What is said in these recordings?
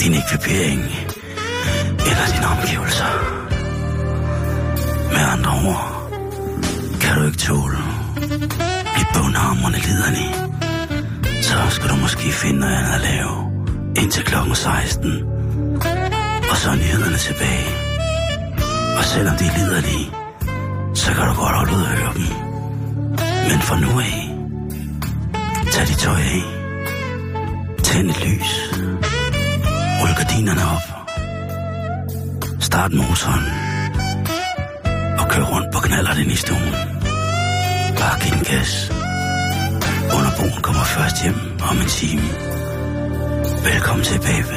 Din ekvipering eller dine omgivelser. Med andre ord, kan du ikke tåle blive bundhamrende liderne, så skal du måske finde noget andet at lave indtil klokken 16. Og så er nyhederne tilbage. Og selvom de er liderlige, så kan du godt holde ud at høre dem. Men for nu af, tag dit tøj af. Tænd et lys. Rul gardinerne op. Start motoren. Og kør rundt på knallert i stuen. Bare giv den gas. Underboen kommer først hjem om en time. Velkommen til, babe.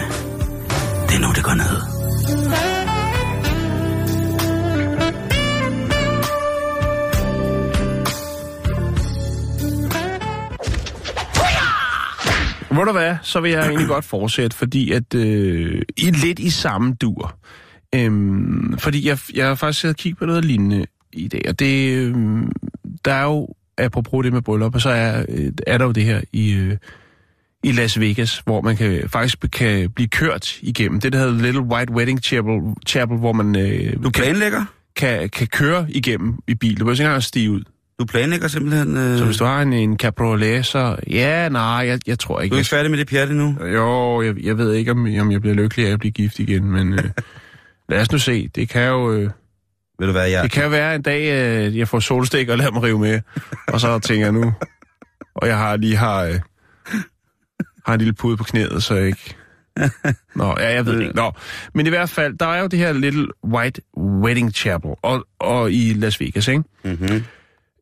Det er nu, det går ned. Hvor du hvad, så vil jeg egentlig godt fortsætte, fordi at øh, I er lidt i samme dur. Øhm, fordi jeg, jeg har faktisk siddet og kigget på noget lignende i dag, og det, øh, der er jo, apropos det med bryllup, og så er, øh, er der jo det her i, øh, i Las Vegas, hvor man kan, faktisk kan blive kørt igennem. Det, der hedder Little White Wedding Chapel, Chapel hvor man øh, Du kan, planlægger? kan, kan køre igennem i bil. Du behøver ikke engang stige ud. Du planlægger simpelthen... Øh... Så hvis du har en, en cabriolet, så... Ja, nej, jeg, jeg tror ikke... Du er ikke færdig med det pjat endnu? Jo, jeg, jeg ved ikke, om, om jeg bliver lykkelig af at blive gift igen, men øh, lad os nu se. Det kan jo, øh, Ved du hvad, jeg... det kan jo være en dag, øh, jeg får solstik og lader mig rive med, og så tænker jeg nu, og jeg har lige har, øh, har en lille pude på knæet, så jeg ikke... Nå, ja, jeg ved det ikke. Nå, men i hvert fald, der er jo det her Little White Wedding Chapel, og, og i Las Vegas, ikke? Mm-hmm.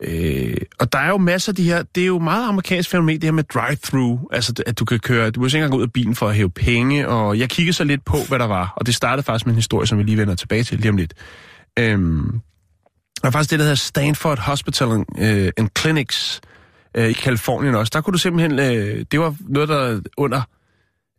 Øh, og der er jo masser af de her, det er jo meget amerikansk fænomen, det her med drive-through, altså at du kan køre, du må ikke engang gå ud af bilen for at hæve penge, og jeg kiggede så lidt på, hvad der var, og det startede faktisk med en historie, som vi lige vender tilbage til lige om lidt. Øhm, der er faktisk det, der hedder Stanford Hospital and, øh, and Clinics øh, i Kalifornien også. Der kunne du simpelthen, øh, det var noget, der under,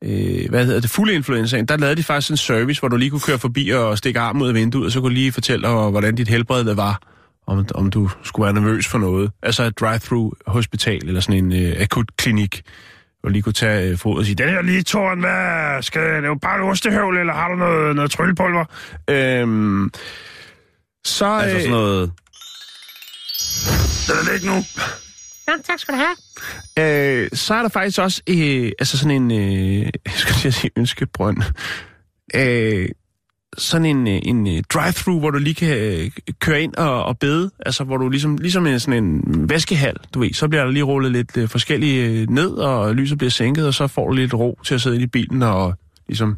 øh, hvad hedder det, fulde influenzaen, der lavede de faktisk en service, hvor du lige kunne køre forbi og stikke armen ud af vinduet, og så kunne lige fortælle dig, hvordan dit helbred var om, om du skulle være nervøs for noget. Altså et drive-thru hospital eller sådan en øh, akut klinik, hvor du lige kunne tage øh, fod og sige, den her lige tårn, hvad? Skal jeg lave bare et ostehøvl, eller har du noget, noget tryllepulver? Øhm, så... Altså sådan noget... Den er væk nu. Ja, tak skal du have. Øh, så er der faktisk også øh, altså sådan en, øh, jeg skal lige sige ønskebrønd. Øh, sådan en, øh, en øh, drive-thru, hvor du lige kan øh, køre ind og, og bede. Altså, hvor du ligesom, ligesom en, sådan en vaskehal, du ved. Så bliver der lige rullet lidt forskellige ned, og lyset bliver sænket, og så får du lidt ro til at sidde ind i bilen og ligesom...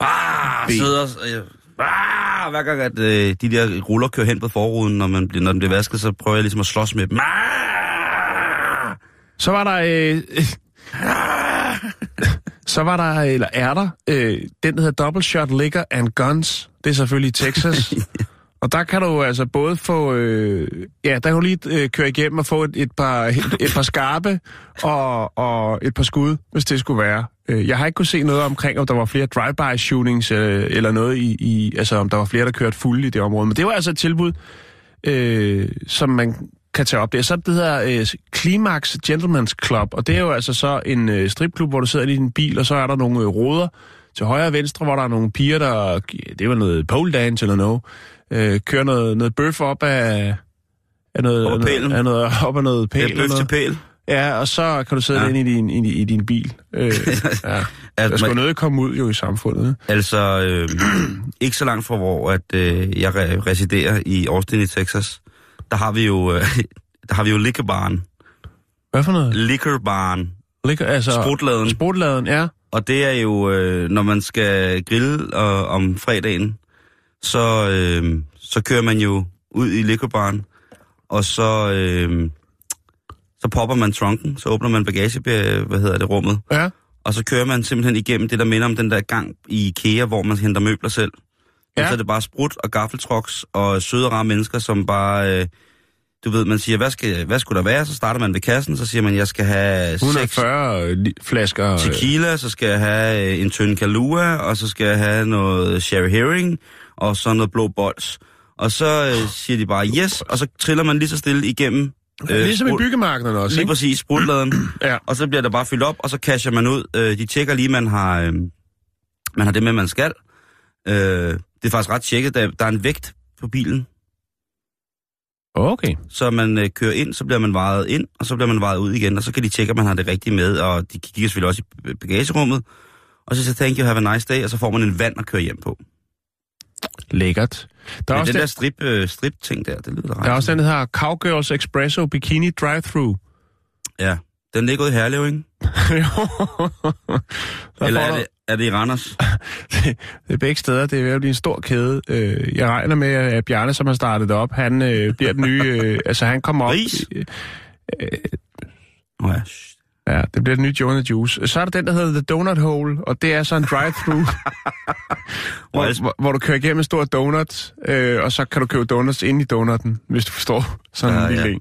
Ah, sidder... Øh, ah, hver gang, at øh, de der ruller kører hen på forruden, når, man bliver, når den bliver vasket, så prøver jeg ligesom at slås med dem. Ah! Så var der... Øh, øh, Så var der, eller er der, øh, den der hedder Double Shot Liquor and Guns. Det er selvfølgelig i Texas. og der kan du altså både få, øh, ja, der kan du lige øh, køre igennem og få et, et, par, et, et par skarpe og, og et par skud, hvis det skulle være. Øh, Jeg har ikke kunne se noget omkring, om der var flere drive-by shootings øh, eller noget i, i, altså om der var flere, der kørte fulde i det område. Men det var altså et tilbud, øh, som man kan tage op der. Så er det, det hedder øh, Climax Gentleman's Club, og det er jo altså så en øh, stripklub, hvor du sidder i din bil, og så er der nogle øh, ruder til højre og venstre, hvor der er nogle piger, der, det var noget pole dance eller noget, øh, kører noget, noget bøf op af, af noget, Op ad pælen. af noget, op af noget pæl. Bøf til pæl. Ja, og så kan du sidde Ja. ja. inde i din, i, i din bil. Øh, ja. Der Altså, skal jo man, noget komme ud jo i samfundet. altså øh, ikke så langt fra hvor at, øh, jeg re- residerer i Austin i Texas, der har vi jo, øh, der har vi jo liquorbaren. Hvad for noget? Liquorbaren. Ligger, altså, Sprutladen. Sprutladen, ja. Og det er jo, øh, når man skal grille og, om fredagen, så, øh, så kører man jo ud i liquorbaren, og så, øh, så popper man trunken, så åbner man bagage, hvad hedder det, rummet, Ja. og så kører man simpelthen igennem det, der minder om den der gang i IKEA, hvor man henter møbler selv. Ja. Ja. Og så er det bare sprut og gaffeltrucks og søde rare mennesker, som bare... Øh, du ved, man siger, hvad, skal, hvad skulle der være? Så starter man ved kassen, så siger man, jeg skal have 140 li- flasker. øh, tequila, så skal jeg have øh, en tynd Kahlua, og så skal jeg have noget sherry herring, og så noget blå bols. Og så øh, siger de bare yes, og så triller man lige så stille igennem. Øh, ligesom i sprut- byggemarkederne også, Lige ikke? præcis, sprutladen. Ja. Og så bliver der bare fyldt op, og så casher man ud. Øh, de tjekker lige, man har, øh, man har det med, man skal. Øh, det er faktisk ret tjekket. Der, der er en vægt på bilen, Okay. så man øh, kører ind, så bliver man vejet ind, og så bliver man vejet ud igen, og så kan de tjekke, at man har det rigtige med, og de kigger selvfølgelig også i bagagerummet. Og så siger thank you, have a nice day, og så får man en vand at køre hjem på. Lækkert. Der er, Men også den den, der strip, øh, strip-ting der, det lyder der er også den, der hedder Cowgirls Espresso Bikini Drive-Thru. Ja, den ligger ude i Herlev, ikke? Der Eller er det, er det i Randers? det er begge steder. Det er ved at blive en stor kæde. Øh, Jeg regner med, at Bjarne, som har startet det op, han øh, bliver den nye... Øh, altså, han kommer op... Ris? Øh, Oh, ja. Ja, det bliver den nye Jonah Juice. Så er der den, der hedder The Donut Hole, og det er så en drive-thru, Hvor hvor, hvor, hvor du kører igennem en stor donut, øh, og så kan du købe donuts ind i donutten, hvis du forstår sådan Ja, en lille ja. en.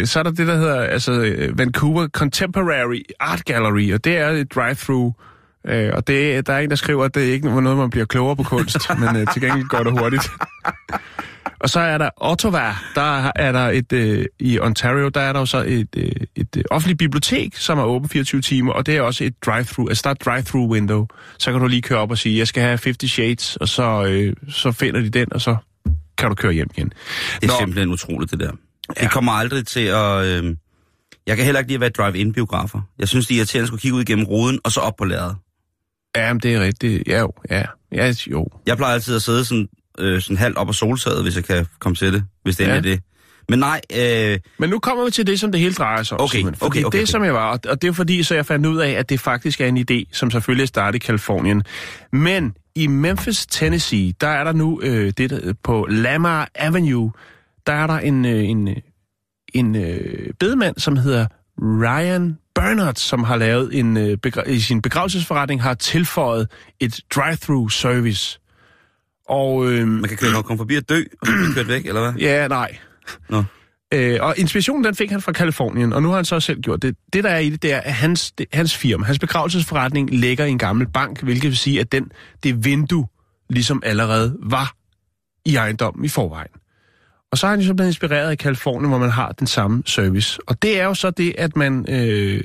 Øh, så er der det, der hedder altså, øh, Vancouver Contemporary Art Gallery, og det er et drive-thru. Øh, og det, der er en, der skriver, at det ikke er noget, man bliver klogere på kunst, men øh, til gengæld går det hurtigt. Og så er der Ottawa, der er der et, øh, i Ontario, der er der jo så et, øh, et øh, offentligt bibliotek, som er åbent 24 timer, og det er også et drive-thru, altså der er et drive-thru window. Så kan du lige køre op og sige, jeg skal have 50 Shades, og så, øh, så finder de den, og så kan du køre hjem igen. Det er Nå. simpelthen utroligt, det der. Ja. Ja. Det kommer aldrig til at... Øh... Jeg kan heller ikke lide at være drive-in-biografer. Jeg synes, det er irriterende at skulle kigge ud gennem ruden, og så op på lærredet. Ja, men det er rigtigt. Ja, jo, ja, ja, jo. Jeg plejer altid at sidde sådan, øh, sådan halvt op af soltaget, hvis jeg kan komme til det, hvis det er Ja. ja. det. Men nej, øh, Men nu kommer vi til det, som det hele drejer sig om. Okay, Simon. Fordi okay, okay, det, okay. som jeg var, og- og det er fordi, så jeg fandt ud af, at det faktisk er en idé, som selvfølgelig er startet i Kalifornien. Men i Memphis, Tennessee, der er der nu øh, det der, på Lamar Avenue, der er der en, øh, en, øh, en øh, bedemand, som hedder Ryan Bernard, som har lavet en, øh, begra- i sin begravelsesforretning, har tilføjet et drive-thru service. Og øh, man kan køre, komme forbi og dø, og blive kørt væk, eller hvad? ja, nej. Nå. Øh, og inspirationen, den fik han fra Kalifornien, og nu har han så selv gjort det. Det, der er i det, det er, at hans, det, hans firma, hans begravelsesforretning, ligger i en gammel bank, hvilket vil sige, at den, det vindue ligesom allerede var i ejendommen i forvejen. Og så er han jo så blevet inspireret i Kalifornien, hvor man har den samme service. Og det er jo så det, at man... Øh,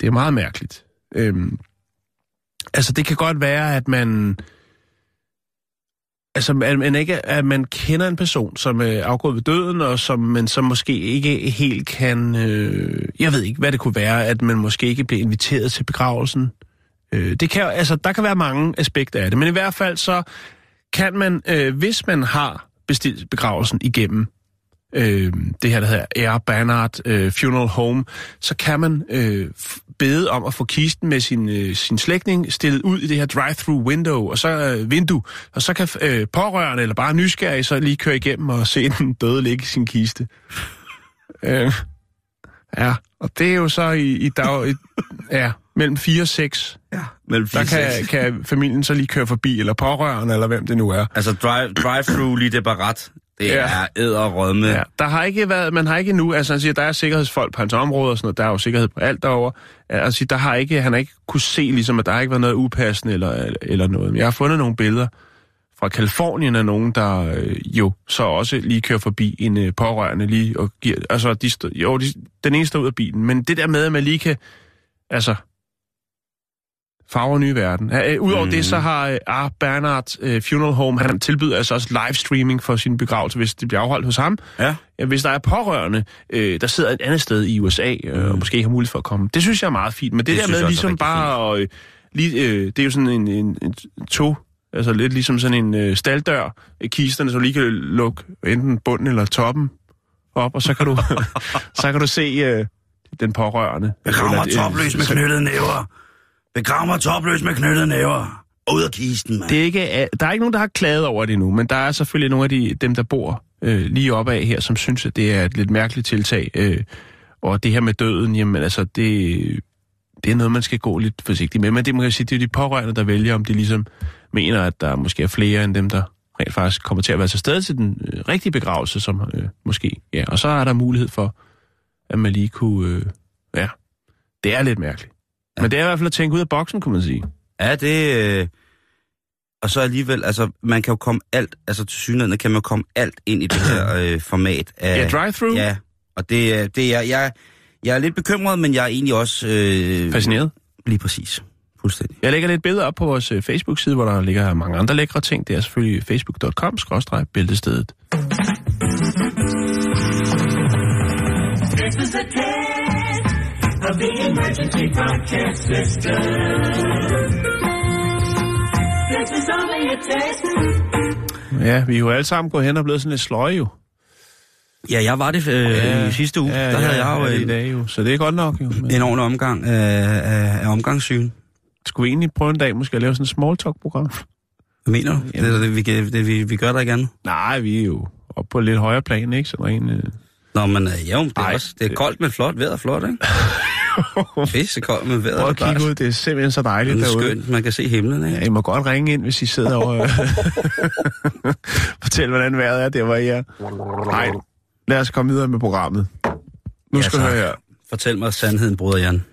det er meget mærkeligt. Øhm, altså, det kan godt være, at man... Altså, at man, ikke, at man kender en person, som er afgået ved døden, og som man så måske ikke helt kan... Øh, jeg ved ikke, hvad det kunne være, at man måske ikke bliver inviteret til begravelsen. Øh, det kan, altså, der kan være mange aspekter af det, men i hvert fald så kan man, øh, hvis man har bestilt begravelsen igennem øh, det her, der hedder Air Barnard øh, Funeral Home, så kan man øh, f- bede om at få kisten med sin, øh, sin slægtning stillet ud i det her drive-through window, og så øh, vindue, og så kan øh, pårørende eller bare nysgerrige så lige køre igennem og se den døde ligge i sin kiste. øh, ja, og det er jo så i, i dag... I, ja, mellem 4 og 6, Ja, mellem der fire kan, seks. kan familien så lige køre forbi, eller pårørende, eller hvem det nu er. Altså drive, drive-through lige det barat. Det Ja. er æderrømme. Ja, der har ikke været, man har ikke nu, altså han siger, der er sikkerhedsfolk på hans område og sådan noget, der er jo sikkerhed på alt derovre. Altså, der har ikke, han har ikke kunne se, ligesom, at der har ikke været noget upassende eller, eller noget. Men jeg har fundet nogle billeder fra Kalifornien af nogen, der øh, jo så også lige kører forbi en øh, pårørende lige og giver, altså, de, jo, de, den ene står ud af bilen, men det der med, at man lige kan, altså, farver nye verden. Øh, Udover mm. det, så har øh, Ar Bernard øh, Funeral Home, han tilbyder altså også livestreaming for sin begravelse, hvis det bliver afholdt hos ham. Ja. Hvis der er pårørende, øh, der sidder et andet sted i USA, øh, Mm. og måske ikke har mulighed for at komme. Det synes jeg er meget fint. Men det, Det der jeg med ligesom bare at... Øh, lige, øh, det er jo sådan en, en, en tog, altså lidt ligesom sådan en øh, staldør, kisterne, så lige kan lukke enten bunden eller toppen op, og så kan du, så kan du se øh, den pårørende. Eller, øh, topløs med knyttede næver. Begrav mig topløs med knyttede næver. Og ud af kisten, mand. Det er ikke, der er ikke nogen, der har klaget over det nu, men der er selvfølgelig nogle af de, dem, der bor øh, lige oppe af her, som synes, at det er et lidt mærkeligt tiltag. Øh, og det her med døden, jamen altså, det, det er noget, man skal gå lidt forsigtigt med. Men det, man kan sige, det er de pårørende, der vælger, om de ligesom mener, at der måske er flere end dem, der rent faktisk kommer til at være til stede til den øh, rigtige begravelse, som øh, måske, ja. Og så er der mulighed for, at man lige kunne, øh, ja, det er lidt mærkeligt. Ja. Men det er i hvert fald at tænke ud af boksen, kunne man sige. Ja, det... Øh... Og så alligevel, altså, man kan jo komme alt, altså til synligheden kan man jo komme alt ind i det her øh, format. Af, Ja, drive-through. Ja, og det, er- det er, jeg, jeg er lidt bekymret, men jeg er egentlig også... Øh, Fascineret. Lige præcis. Fuldstændig. Jeg lægger lidt billeder op på vores øh, Facebook-side, hvor der ligger mange andre lækre ting. Det er selvfølgelig facebook.com-bæltestedet. This a test of the emergency broadcast system. This is only a test. Ja, vi er jo alle sammen gået hen og blevet sådan lidt sløje jo. Ja, jeg var det øh, i sidste uge. Ja, der havde jeg jo ja, i dag jo. Så det er godt nok jo. Men en ordentlig omgang af, af, af omgangssyn. skulle vi egentlig prøve en dag måske at lave sådan et small talk-program? Hvad mener du? Det er det, vi, kan- det, vi, vi gør der igen. Nej, vi er jo oppe på et lidt højere plan, ikke? Sådan en... Øh... Nå, men øh, ja, det er, Ej, også, det er det- koldt, men flot. Vejret er flot, ikke? Pisse koldt, men vejret Prøv at kigge ud, det er simpelthen så dejligt Det er derude. skønt. Man kan se himlen, ikke? Ja, I må godt ringe ind, hvis I sidder og Fortæl, hvordan vejret er der, hvor I er. Nej, lad os komme videre med programmet. Nu Ja, skal du høre her. Fortæl mig sandheden, bruder Jan.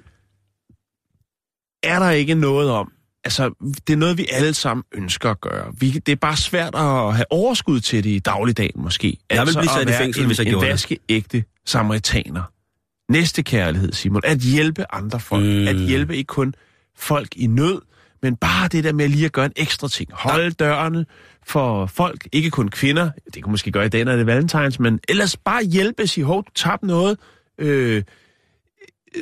er der ikke noget om, altså, det er noget, vi alle sammen ønsker at gøre. Vi, det er bare svært at have overskud til det i dagligdagen, måske. Jeg vil altså, blive sat at i fængsel, en, hvis jeg en gjorde det. vaskeægte samaritaner. Næste kærlighed, Simon. At hjælpe andre folk. Mm. At hjælpe ikke kun folk i nød, men bare det der med lige at gøre en ekstra ting. Holde dørene for folk, ikke kun kvinder. Det kunne måske gøre i dag, når det er valentines, men ellers bare hjælpe, sige, hov, du tabte noget. Øh,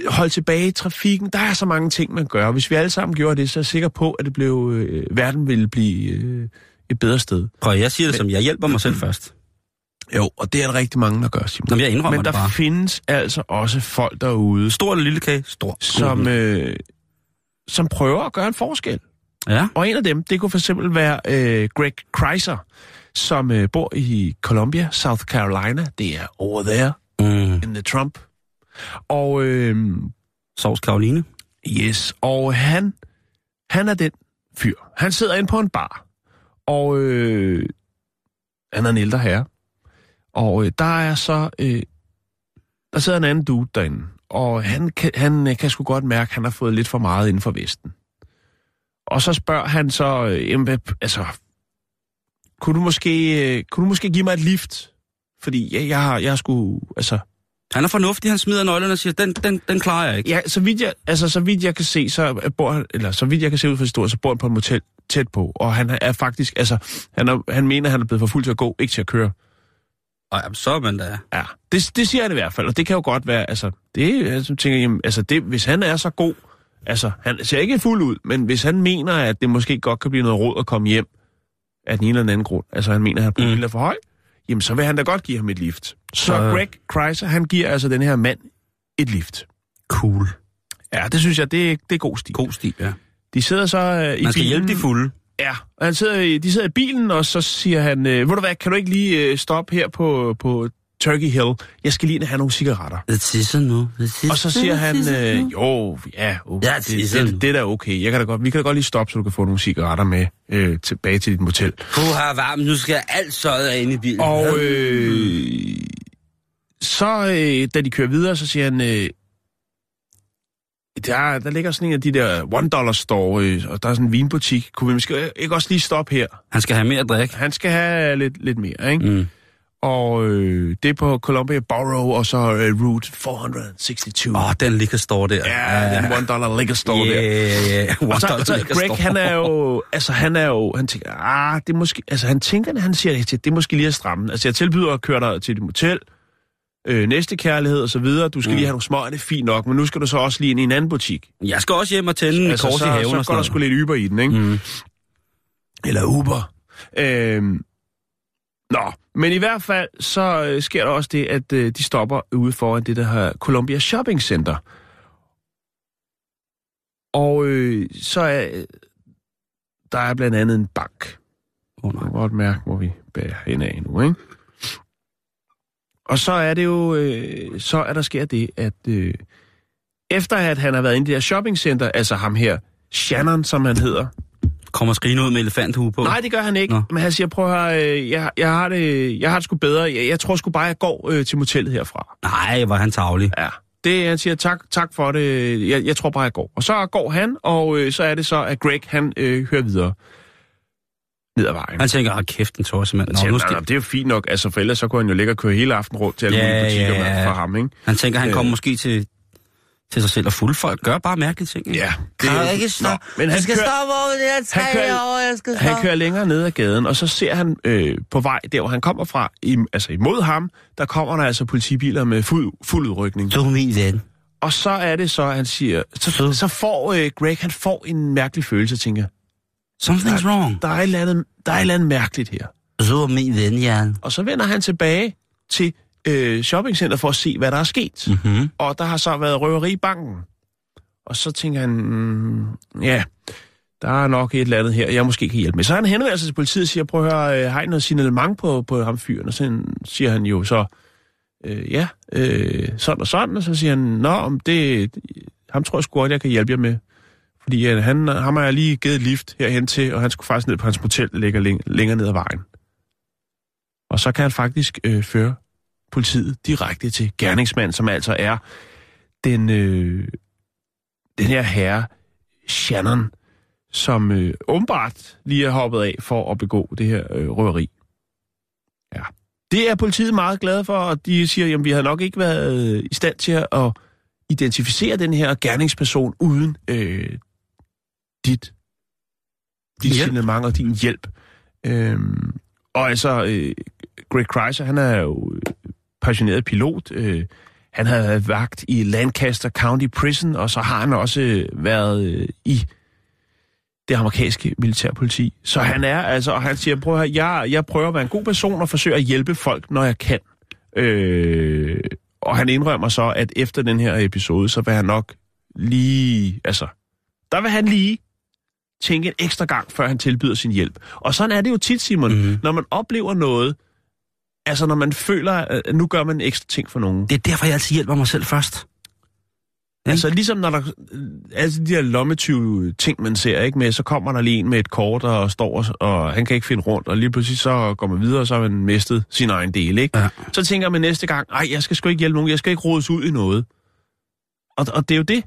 holde tilbage i trafikken. Der er så mange ting, man gør. Hvis vi alle sammen gjorde det, så er jeg sikker på, at det blev, øh, verden ville blive øh, et bedre sted. Prøv, jeg siger det som, jeg hjælper mig selv først. Jo, og det er der rigtig mange, der gør, Simon. Jamen, jeg indrømmer Men der bare. findes altså også folk derude, Stor eller lille kage? Stor. som, øh, som prøver at gøre en forskel. Ja. Og en af dem, det kunne for eksempel være øh, Greg Kreiser, som øh, bor i Columbia, South Carolina. Det er over there Mm. in the Trump. Og øh, Sovs Karoline. Yes, og han, han er den fyr. Han sidder inde på en bar, og øh, han er en ældre herre. Og øh, der er så, øh, der sidder en anden dude derinde, og han kan, han øh, kan sgu godt mærke, at han har fået lidt for meget inden for Vesten. Og så spørger han så, øh, altså, kunne du, måske, øh, kunne du måske give mig et lift? Fordi jeg, jeg, har, jeg sgu, altså, Han er fornuftig, han smider nøglerne og siger, den, den, den klarer jeg ikke. Ja, så vidt jeg, altså, så vidt jeg kan se, så bor han, eller så vidt jeg kan se ud fra historien, så bor han på et motel tæt på, og han er faktisk, altså, han, er, han mener, han er blevet for fuld til at gå, ikke til at køre. Og jamen, så er man da. Ja, det, det siger han i hvert fald, og det kan jo godt være, altså, det, altså, tænker, jamen, altså, det, hvis han er så god, altså, han ser ikke fuld ud, men hvis han mener, at det måske godt kan blive noget råd at komme hjem, af den ene eller den anden grund, altså, han mener, at han Mm. er for høj, jamen, så vil han da godt give ham et lift. Så, så Så- Greg Kreiser, han giver altså den her mand et lift. Cool. Ja, det synes jeg, det, er- det er god stil. God stil, ja. De sidder så øh, i Man skal bilen. hjælpe de fulde. Ja, og han sidder, i- de sidder i bilen, og så siger han, øh, ved du hvad, kan du ikke lige øh, stoppe her på, på Turkey Hill, jeg skal lige have nogle cigaretter. Det tisser nu. Tisser, Og så siger han, øh, jo, ja, okay, det, det er det, det er da okay. Jeg kan da godt, vi kan da godt lige stoppe, så du kan få nogle cigaretter med øh, tilbage til dit motel. Puha, varm. Nu skal alt søjet af inde i bilen. Og øh, så, øh, da de kører videre, så siger han, øh, der, der ligger sådan en af de der one dollar store, øh, og der er sådan en vinbutik. Kunne vi måske ikke også lige stoppe her? Han skal have mere at drikke. Han skal have lidt, lidt mere, ikke? Mm. Og øh, det er på Columbia Borough, og så øh, Route 462. Åh, oh, den ligger står der. Ja, den one dollar liquor store yeah, der. Yeah, yeah. Og så, så Greg, han er jo, altså han er jo, han tænker, ah, det er måske, altså han tænker, han siger det er måske lige at stramme. Altså jeg tilbyder at køre dig til dit motel, øh, næste kærlighed og så videre, du skal Mm. lige have nogle små, det er fint nok, men nu skal du så også lige ind i en anden butik. Jeg skal også hjem og tænde Altså, kors så, i haven så og går der sgu lidt Uber i den, ikke? Mm. Eller Uber. Øhm, nå, men i hvert fald, så øh, sker der også det, at øh, de stopper ude foran det, der her Columbia Shopping Center. Og øh, så er der er blandt andet en bank. Oh, Du kan godt mærke, hvor vi bærer hen af nu, ikke? Og så er det jo, øh, så er der sker det, at øh, efter at han har været inde i det her shoppingcenter, altså ham her, Shannon, som han hedder, Kommer skrigende ud med elefanthue på. Nej, det gør han ikke. Nå. Men han siger, prøv at høre, øh, jeg, jeg, har det, jeg har det sgu bedre. Jeg, jeg tror sgu bare, jeg går øh, til motellet herfra. Nej, var han tavlig. Ja. Det, han siger, tak, tak for det. Jeg, jeg tror bare, jeg går. Og så går han, og øh, så er det så, at Greg, han øh, hører videre ned ad vejen. Han tænker, ah, kæft, en tosse, mand. Han Nå, siger, nu "Nå, skal... nå, det er jo fint nok. Altså, for ellers så kunne han jo ligge og køre hele aften rundt til alle Ja, mulige butikker ja, ja. for ham, ikke? Han tænker, han Øh. kommer måske til, til sig selv, og fulde folk gør bare mærkelige ting. ikke? Ja. Kan er jeg jo- ikke stoppe? men han jeg skal kører- stoppe over det her han træ kører- over, jeg skal Han kører længere ned ad gaden, og så ser han øh, på vej der, hvor han kommer fra, i, altså imod ham, der kommer der altså politibiler med fuld, fuld udrykning. Du min ven. Og så er det så, han siger, så, så får øh, Greg, han får en mærkelig følelse, tænker, Something's wrong. der er, et eller andet, der er et eller andet mærkeligt her. Du er min ven, Jan. Og så vender han tilbage til øh, shoppingcenter for at se, hvad der er sket. Mm-hmm. Og der har så været røveri i banken. Og så tænker han, mm, ja, der er nok et eller andet her, jeg måske kan hjælpe med. Så han henvender sig til politiet og siger, prøv at høre, øh, har I noget signalement på, på ham fyren? Og så siger han jo så, øh, ja, øh, sådan og sådan. Og så siger han, nå, om det, ham tror jeg sgu godt, jeg kan hjælpe jer med. Fordi øh, han, ham har jeg lige givet lift herhen til, og han skulle faktisk ned på hans motel, der ligger læng- længere ned ad vejen. Og så kan han faktisk øh, føre politiet direkte til gerningsmanden, som altså er den, øh, den her herre, Shannon, som øh, åbenbart lige er hoppet af for at begå det her øh, røveri. Ja. Det er politiet meget glade for, og de siger, at vi har nok ikke været øh, i stand til at identificere den her gerningsperson uden øh, dit, dit signalement og din hjælp. Øhm, og altså, øh, Greg Kreiser, han er jo øh, passioneret pilot. Øh, han har været vagt i Lancaster County Prison, og så har han også øh, været øh, i det amerikanske militærpoliti. Så han er altså, og han siger, prøv høre, jeg, jeg prøver at være en god person og forsøger at hjælpe folk, når jeg kan. Øh, og han indrømmer så, at efter den her episode, så vil han nok lige, altså, der vil han lige tænke en ekstra gang, før han tilbyder sin hjælp. Og sådan er det jo tit, Simon, mm-hmm. når man oplever noget, altså når man føler, at nu gør man en ekstra ting for nogen. Det er derfor, jeg altid hjælper mig selv først. Ja. Altså ligesom når der, altså de der lommetyve ting, man ser, ikke med, så kommer der lige en med et kort og står, og, og han kan ikke finde rundt, og lige pludselig så går man videre, og så har man mistet sin egen del, ikke? Ja. Så tænker man næste gang, ej, jeg skal sgu ikke hjælpe nogen, jeg skal ikke rodes ud i noget. Og, og det er jo det,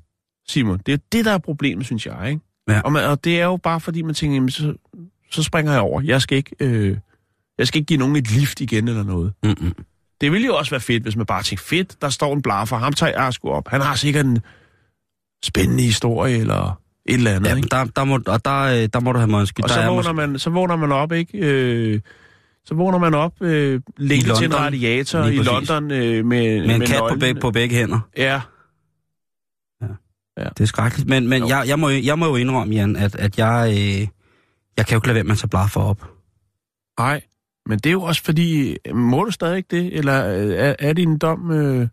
Simon, det er jo det, der er problemet, synes jeg, ikke? Ja. Og, man, og det er jo bare fordi, man tænker, jamen, så, så springer jeg over. Jeg skal ikke, øh, jeg skal ikke give nogen et lift igen eller noget. Mm-mm. Det ville jo også være fedt, hvis man bare tænkte, fedt, der står en blaffer, ham tager jeg sgu op. Han har sikkert en spændende historie eller et eller andet, Ja, ikke? der, der, må, og der, øh, der må du have mig undskyld. Og Der så er vågner, måske- man, så vågner man op, ikke? Øh, så vågner man op øh, længe til en radiator i. London øh, med, med en kat på, nøglen. begge, på begge hænder. Ja, Det er skrækkeligt. Men, men Jo. jeg, jeg, må, jo- jeg må jo indrømme, Jan, at, at jeg, øh, jeg kan jo ikke lade være med at tage blaffer op. nej. Men det er jo også fordi, må du stadig ikke det? Eller er, er din dom øh,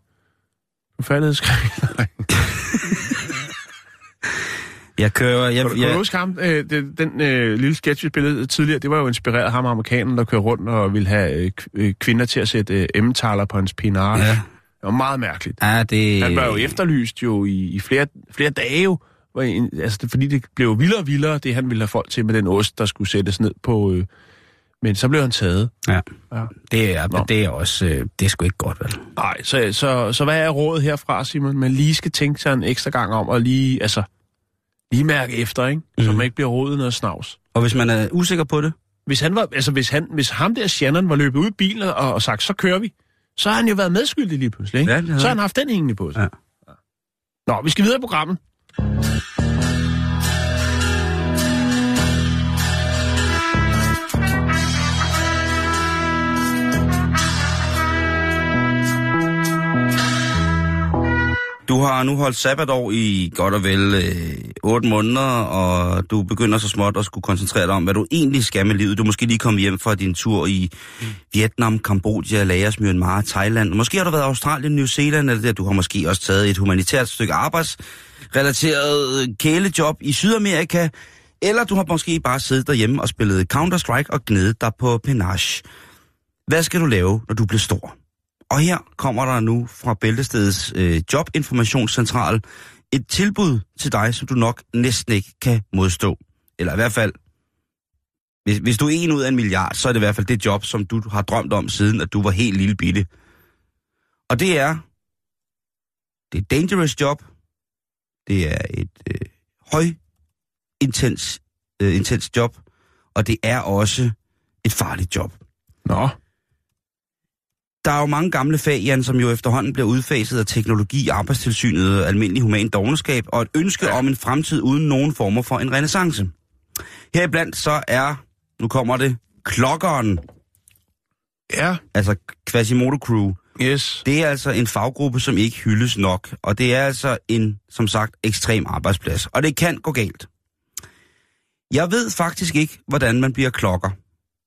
faldet Jeg kører... Jeg, Kan du, kan jeg, du huske ham? Øh, den den øh, lille sketch, vi spillede tidligere, det var jo inspireret af ham, amerikaneren, der kører rundt og ville have øh, øh, kvinder til at sætte øh, emmentaler på hans pinar. Ja. Det var meget mærkeligt. ja, det... Han var jo efterlyst jo i, i flere, flere dage jo, altså fordi det blev vildere og vildere, det han ville have folk til med den ost, der skulle sættes ned på... Øh, men så blev han taget. Ja. Ja. Det er, Nå. det er også... øh, Det er sgu ikke godt, vel? Nej, så, så, så hvad er rådet herfra, Simon? Man lige skal tænke sig en ekstra gang om, og lige, altså, lige mærke efter, ikke? Så Mhm. man ikke bliver rodet noget snavs. Og hvis man er usikker på det, Hvis, han var, altså hvis, han, hvis ham der Shannon var løbet ud i bilen og, og sagt, så kører vi, så har han jo været medskyldig lige pludselig, ikke? Ja, så har han. han haft den hængende på sig. Ja. Nå, vi skal videre i programmet. Du har nu holdt sabbatår i godt og vel øh, 8 måneder, og du begynder så småt at skulle koncentrere dig om, hvad du egentlig skal med livet. Du er måske lige kommet hjem fra din tur i Vietnam, Kambodja, Laos, Myanmar, Thailand. Måske har du været i Australien, New Zealand, eller det, du har måske også taget et humanitært stykke arbejdsrelateret øh, kælejob i Sydamerika, eller du har måske bare siddet derhjemme og spillet Counter-Strike og gnedet dig på penage. Hvad skal du lave, når du bliver stor? Og her kommer der nu fra Bæltestedets øh, jobinformationscentral et tilbud til dig, som du nok næsten ikke kan modstå. Eller i hvert fald, hvis, hvis du er en ud af en milliard, så er det i hvert fald det job, som du har drømt om siden, at du var helt lille bitte. Og det er, det er et dangerous job. Det er et øh, høj intens, øh, intens job. Og det er også et farligt job. Nå, der er jo mange gamle fag, Jan, som jo efterhånden bliver udfaset af teknologi, arbejdstilsynet, almindelig human dogenskab og et ønske om en fremtid uden nogen former for en renaissance. Heriblandt så er, nu kommer det, klokkeren, ja, altså Quasimodo Crew. yes. Det er altså en faggruppe, som ikke hyldes nok, og det er altså en, som sagt, ekstrem arbejdsplads. Og det kan gå galt. Jeg ved faktisk ikke, hvordan man bliver klokker.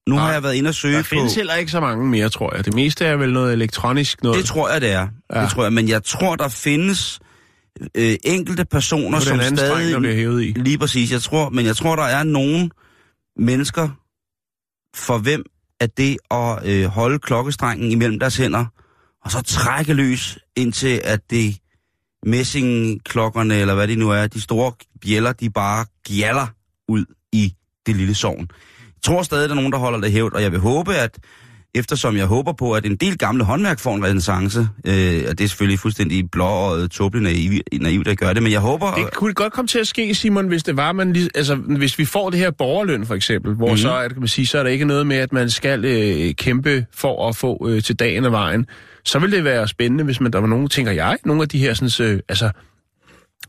Nu Nej, har jeg været inde og søge Der på... findes heller ikke så mange mere, tror jeg. Det meste er vel noget elektronisk noget. Det tror jeg, det er. Ja. Det tror jeg. Men jeg tror, der findes øh, enkelte personer, er som anden streng, der stadig... hævet i. Lige præcis. Jeg tror, men jeg tror, der er nogle mennesker, for hvem at det at øh, holde klokkestrengen imellem deres hænder, og så trække løs, indtil at det messingklokkerne, eller hvad det nu er, de store bjæller, de bare gjaller ud i det lille sovn. Tror stadig, der er nogen, der holder det hævd, og jeg vil håbe, at eftersom jeg håber på, at en del gamle håndværk får en renaissance, øh, og det er selvfølgelig fuldstændig blå og tåbeligt naivt, naivt at gøre det, men jeg håber... Det kunne godt komme til at ske, Simon, hvis det var, man lige, altså, hvis vi får det her borgerløn, for eksempel, hvor mm. så, er, det, kan man sige, så er der ikke noget med, at man skal øh, kæmpe for at få øh, til dagen af vejen. Så vil det være spændende, hvis man, der var nogen, tænker jeg, nogle af de her, sådan, øh, altså,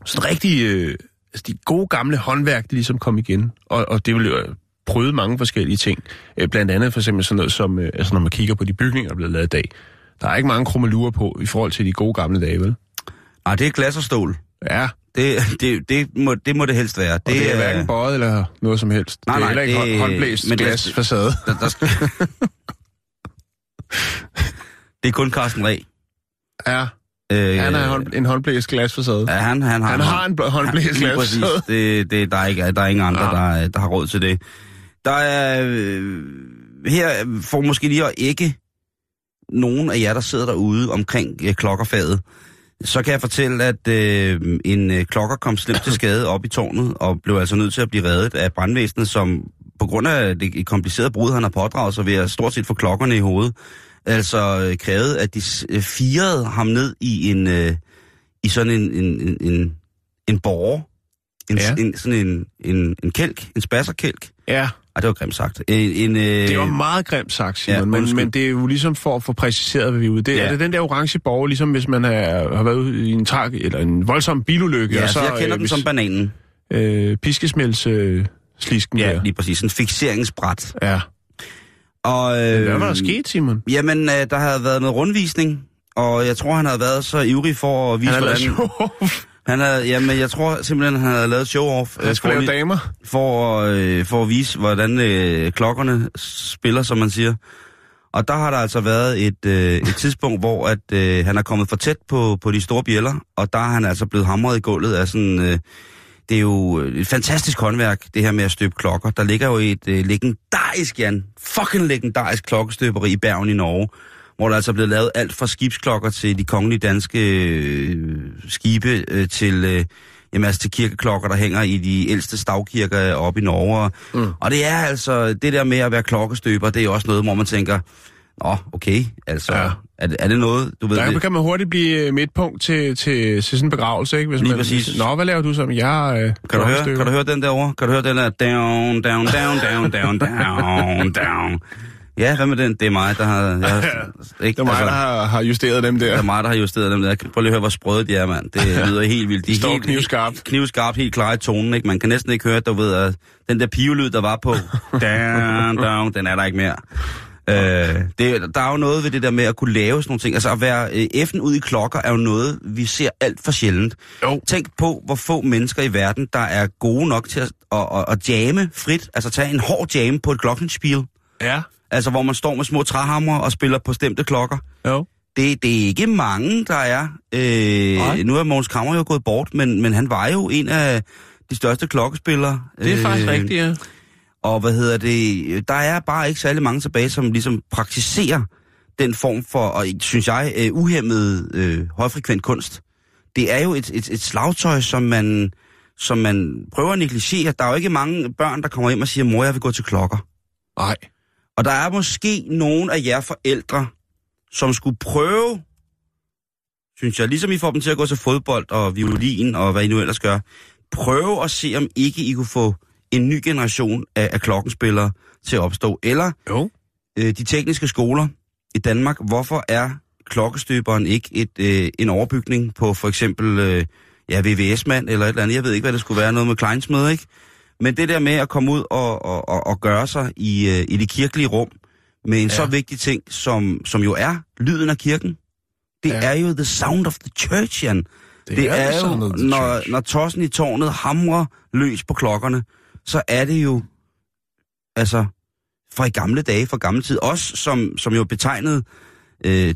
sådan rigtig, øh, altså, de gode gamle håndværk, de ligesom kom igen. Og, og det vil jo øh, prøve mange forskellige ting. Øh, blandt andet for eksempel sådan noget som, øh, altså når man kigger på de bygninger, der er blevet lavet i dag. Der er ikke mange krummelurer på i forhold til de gode gamle dage, vel? Nej, det er glas og stål. Ja, Det, det, det, må, det må det helst være. Det, det er hverken bøjet eller noget som helst. Nej, det er nej, heller ikke det- det, håndblæst men det- glasfacade. Der, der, det er kun Carsten Reh. Ja, Øh, han har hånd, en håndblæst glasfacade. Ja, han, han har, Han har en bl- håndblæst Lige præcis. glasfacade. Det, det, der, er ikke, der er ingen andre, Ja. der, der har råd til det. Der er... Øh, her får måske lige at ikke nogen af jer, der sidder derude omkring øh, klokkerfaget. Så kan jeg fortælle, at øh, en øh, klokker kom slemt til skade op i tårnet, og blev altså nødt til at blive reddet af brandvæsenet, som på grund af det komplicerede brud, han har pådraget sig ved at stort set få klokkerne i hovedet, altså øh, krævede, at de øh, firede ham ned i en øh, i sådan en, en, en, en, en borger. En, Ja. en, sådan en, en, en kælk, en spasserkælk. Ja, Ej, det var grimt sagt. En, en, øh, det var meget grimt sagt, Simon, ja, men, men det er jo ligesom for at få præciseret, hvad vi er ude. Det, Ja. Er det den der orange borger, ligesom hvis man er, har været ude i en trag, eller en voldsom bilulykke, Ja, og så, jeg kender øh, den hvis, som bananen. øh, piskesmælds øh, slisken Ja, der. lige præcis. En fixeringsbræt. Ja. Og, øh, Hvad var der sket, Simon? Jamen, øh, der havde været noget rundvisning, og jeg tror, han havde været så ivrig for at vise, Han hvordan... Han havde, jamen, jeg tror simpelthen, han havde lavet show-off. Han øh, skulle for lave damer. for, øh, for at vise, hvordan øh, klokkerne spiller, som man siger. Og der har der altså været et, øh, et tidspunkt, hvor at, øh, han er kommet for tæt på, på de store bjæller, og der er han altså blevet hamret i gulvet af sådan... Øh, det er jo et fantastisk håndværk, det her med at støbe klokker. Der ligger jo et øh, legendarisk, Jan, fucking legendarisk klokkestøberi i Bergen i Norge, hvor der altså er blevet lavet alt fra skibsklokker til de kongelige danske øh, skibe øh, til... Øh, jamen altså til kirkeklokker, der hænger i de ældste stavkirker oppe i Norge. Mm. Og det er altså, det der med at være klokkestøber, det er også noget, hvor man tænker, Nå, okay, altså, ja. er, det, er det noget, du ved... Der det? kan man hurtigt blive øh, midtpunkt til, til, til sådan en begravelse, ikke? Hvis Lige man, præcis. Nå, hvad laver du som jeg? Øh, Kan du, høre, kan du høre den derovre? Kan du høre den der down, down, down, down, down, down, down? Ja, hvad med den? Det er mig, der har... Jeg, ikke, Det er mig, der har, har justeret dem Det er der. mig, der har justeret dem der. Prøv lige at høre, hvor sprøde de er, mand. Det lyder helt vildt. De står helt, knivskarpt. Knivskarpt, helt klar i tonen, ikke? Man kan næsten ikke høre, du ved, at den der pivelyd, der var på, down, down, den er der ikke mere. Øh, det, der er jo noget ved det der med at kunne lave sådan nogle ting. Altså at være øh, F'en ud i klokker er jo noget, vi ser alt for sjældent. Jo. Tænk på, hvor få mennesker i verden, der er gode nok til at, at, at, at jamme frit. Altså tage en hård jam på et glockenspiel. Ja. Altså hvor man står med små træhammer og spiller på stemte klokker. Jo. Det, det er ikke mange, der er. Nej. Øh, nu er Mogens Kammer jo gået bort, men, men han var jo en af de største klokkespillere. Det er øh, faktisk rigtigt, ja. Og hvad hedder det, der er bare ikke særlig mange tilbage, som ligesom praktiserer den form for, og synes jeg, øh, uhemmet øh, højfrekvent kunst. Det er jo et, et, et slagtøj, som man, som man prøver at negligere. Der er jo ikke mange børn, der kommer hjem og siger, mor, jeg vil gå til klokker. Nej. Og der er måske nogle af jer forældre, som skulle prøve, synes jeg, ligesom I får dem til at gå til fodbold og violin og hvad I nu ellers gør, prøve at se, om ikke I kunne få en ny generation af, af klokkenspillere til at opstå. Eller Jo. øh, de tekniske skoler i Danmark, hvorfor er klokkestøberen ikke et, øh, en overbygning på for eksempel øh, ja, VVS-mand eller et eller andet. Jeg ved ikke, hvad det skulle være, noget med kleinsmed, ikke? Men det der med at komme ud og, og, og, og gøre sig i, øh, i det kirkelige rum med en ja. så vigtig ting, som, som jo er lyden af kirken. Det ja. Er jo the sound of the church, Jan. Det, det er er, jo, når, når tossen i tårnet hamrer løs på klokkerne, så er det jo, altså, fra i gamle dage, fra gamle tid, os som, som jo betegnede, øh,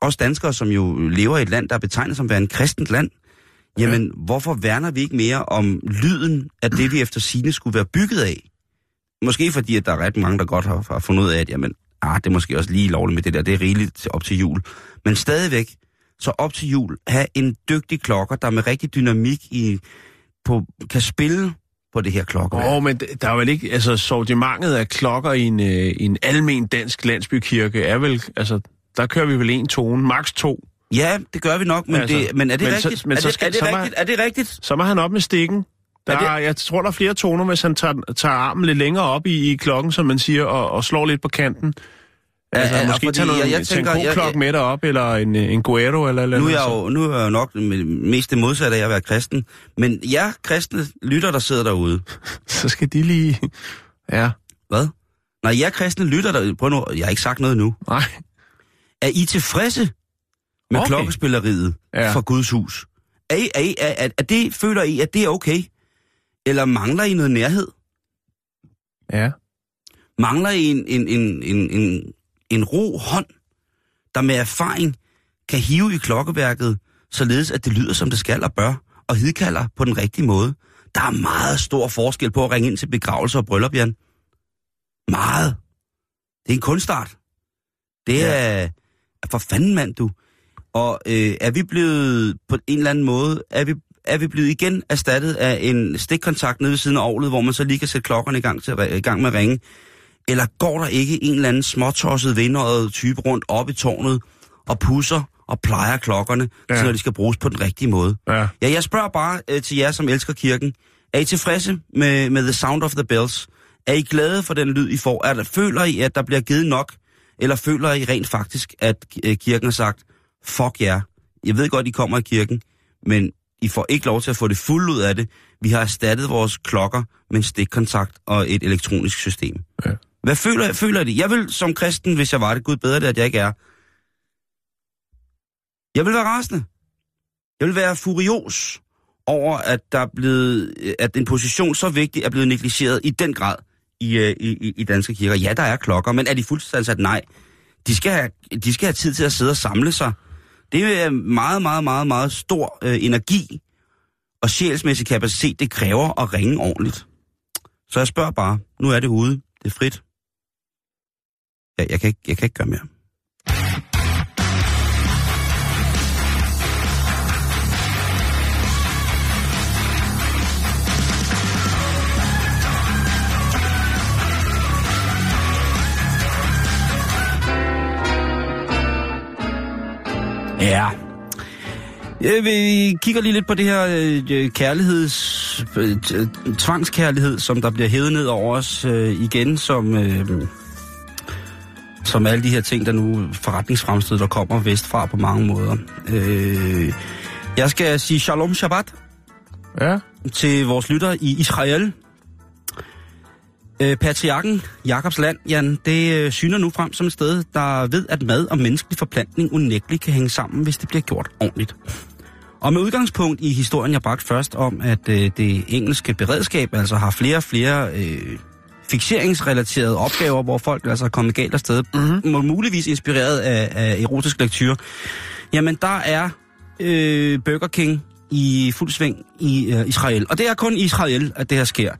os danskere, som jo lever i et land, der er betegnet som værende kristent land, jamen, hvorfor værner vi ikke mere om lyden af det, vi efter sine skulle være bygget af? Måske fordi, at der er ret mange, der godt har, har fundet ud af, at jamen, ah, det er måske også lige lovligt med det der, det er rigeligt til- op til jul. Men stadigvæk, så op til jul, have en dygtig klokker, der med rigtig dynamik i, på, kan spille på det her klokker. Åh, oh, men der er vel ikke, altså sortimentet af klokker i en, øh, en almen dansk landsbykirke er vel, altså, der kører vi vel en tone, maks to. Ja, det gør vi nok, men, Altså, det, men er det men så- rigtigt? men er, så det, skal- er, det så må- rigtigt? er det rigtigt? Så må han op med stikken. Der, Er det- er, jeg tror, der er flere toner, hvis han tager, tager armen lidt længere op i, i klokken, som man siger, og, og slår lidt på kanten. Altså, Ja, måske fordi tage, noget, jeg- jeg jeg, tage en tænker, god jeg- med derop, eller en, en Guero, eller eller Nu er, jeg så- jo, nu er jeg jo nok mest det modsatte af at være kristen. Men jer kristne lytter, der sidder derude. Så skal de lige... Ja, Hvad? Nej, jer kristne lytter derude. Prøv nu, jeg har ikke sagt noget nu. nej. Er I tilfredse med okay. Klokkespilleriet ja. Ja. for Guds hus? Er, I, er, I, er, er, er det, føler I, at det er okay? Eller mangler I noget nærhed? Ja. Mangler I en, en, en, en, en, en ro hånd, der med erfaring kan hive i klokkeværket, således at det lyder, som det skal og bør, og hidkalder på den rigtige måde? Der er meget stor forskel på at ringe ind til begravelser og bryllup, Jan. Meget. Det er en kunstart. Det Ja. er... For fanden, mand, du. Og øh, er vi blevet på en eller anden måde, er vi, er vi blevet igen erstattet af en stikkontakt nede ved siden af ovlet, hvor man så lige kan sætte klokkerne i gang, til, i gang med at ringe? Eller går der ikke en eller anden småtosset vindøjet type rundt op i tårnet og pusser og plejer klokkerne, ja. Ja. så de skal bruges på den rigtige måde? Ja. Ja, jeg spørger bare øh, til jer, som elsker kirken. Er I tilfredse med, med The Sound of the Bells? Er I glade for den lyd, I får? Er der, føler I, at der bliver givet nok? Eller føler I rent faktisk, at øh, kirken har sagt, fuck jer, jeg ved godt, I kommer i kirken, men I får ikke lov til at få det fuldt ud af det. Vi har erstattet vores klokker med en stikkontakt og et elektronisk system. Ja. Hvad føler, føler I? Jeg vil som kristen, hvis jeg var det, Gud bedre det, at jeg ikke er. Jeg vil være rasende. Jeg vil være furios over, at der er blevet, at en position så vigtig er blevet negligeret i den grad i, øh, i, i, i danske kirker. Ja, der er klokker, men er de fuldstændig sat nej? De skal, have, de skal have tid til at sidde og samle sig. Det er meget, meget, meget, meget stor øh, energi og sjælsmæssig kapacitet, det kræver at ringe ordentligt. Så jeg spørger bare, nu er det ude, det er frit. Ja, jeg, kan ikke, jeg kan ikke gøre mere. Ja. Vi kigger lige lidt på det her øh, kærligheds, øh, tvangskærlighed, som der bliver hævet ned over os øh, igen, som, øh, som alle de her ting, der nu forretningsfremstød, der kommer vestfra på mange måder. Øh, jeg skal sige shalom shabbat Ja. til vores lytter i Israel. Øh, patriarken Jakobs land, Jan, det øh, syner nu frem som et sted, der ved, at mad og menneskelig forplantning unægteligt kan hænge sammen, hvis det bliver gjort ordentligt. Og med udgangspunkt i historien, jeg bragte først om, at øh, det engelske beredskab altså har flere og flere øh, fixeringsrelaterede opgaver, hvor folk altså er kommet galt afsted, mm-hmm. muligvis inspireret af, af erotisk lektyr. Jamen, der er øh, Burger King i fuld sving i øh, Israel. Og det er kun i Israel, at det her sker.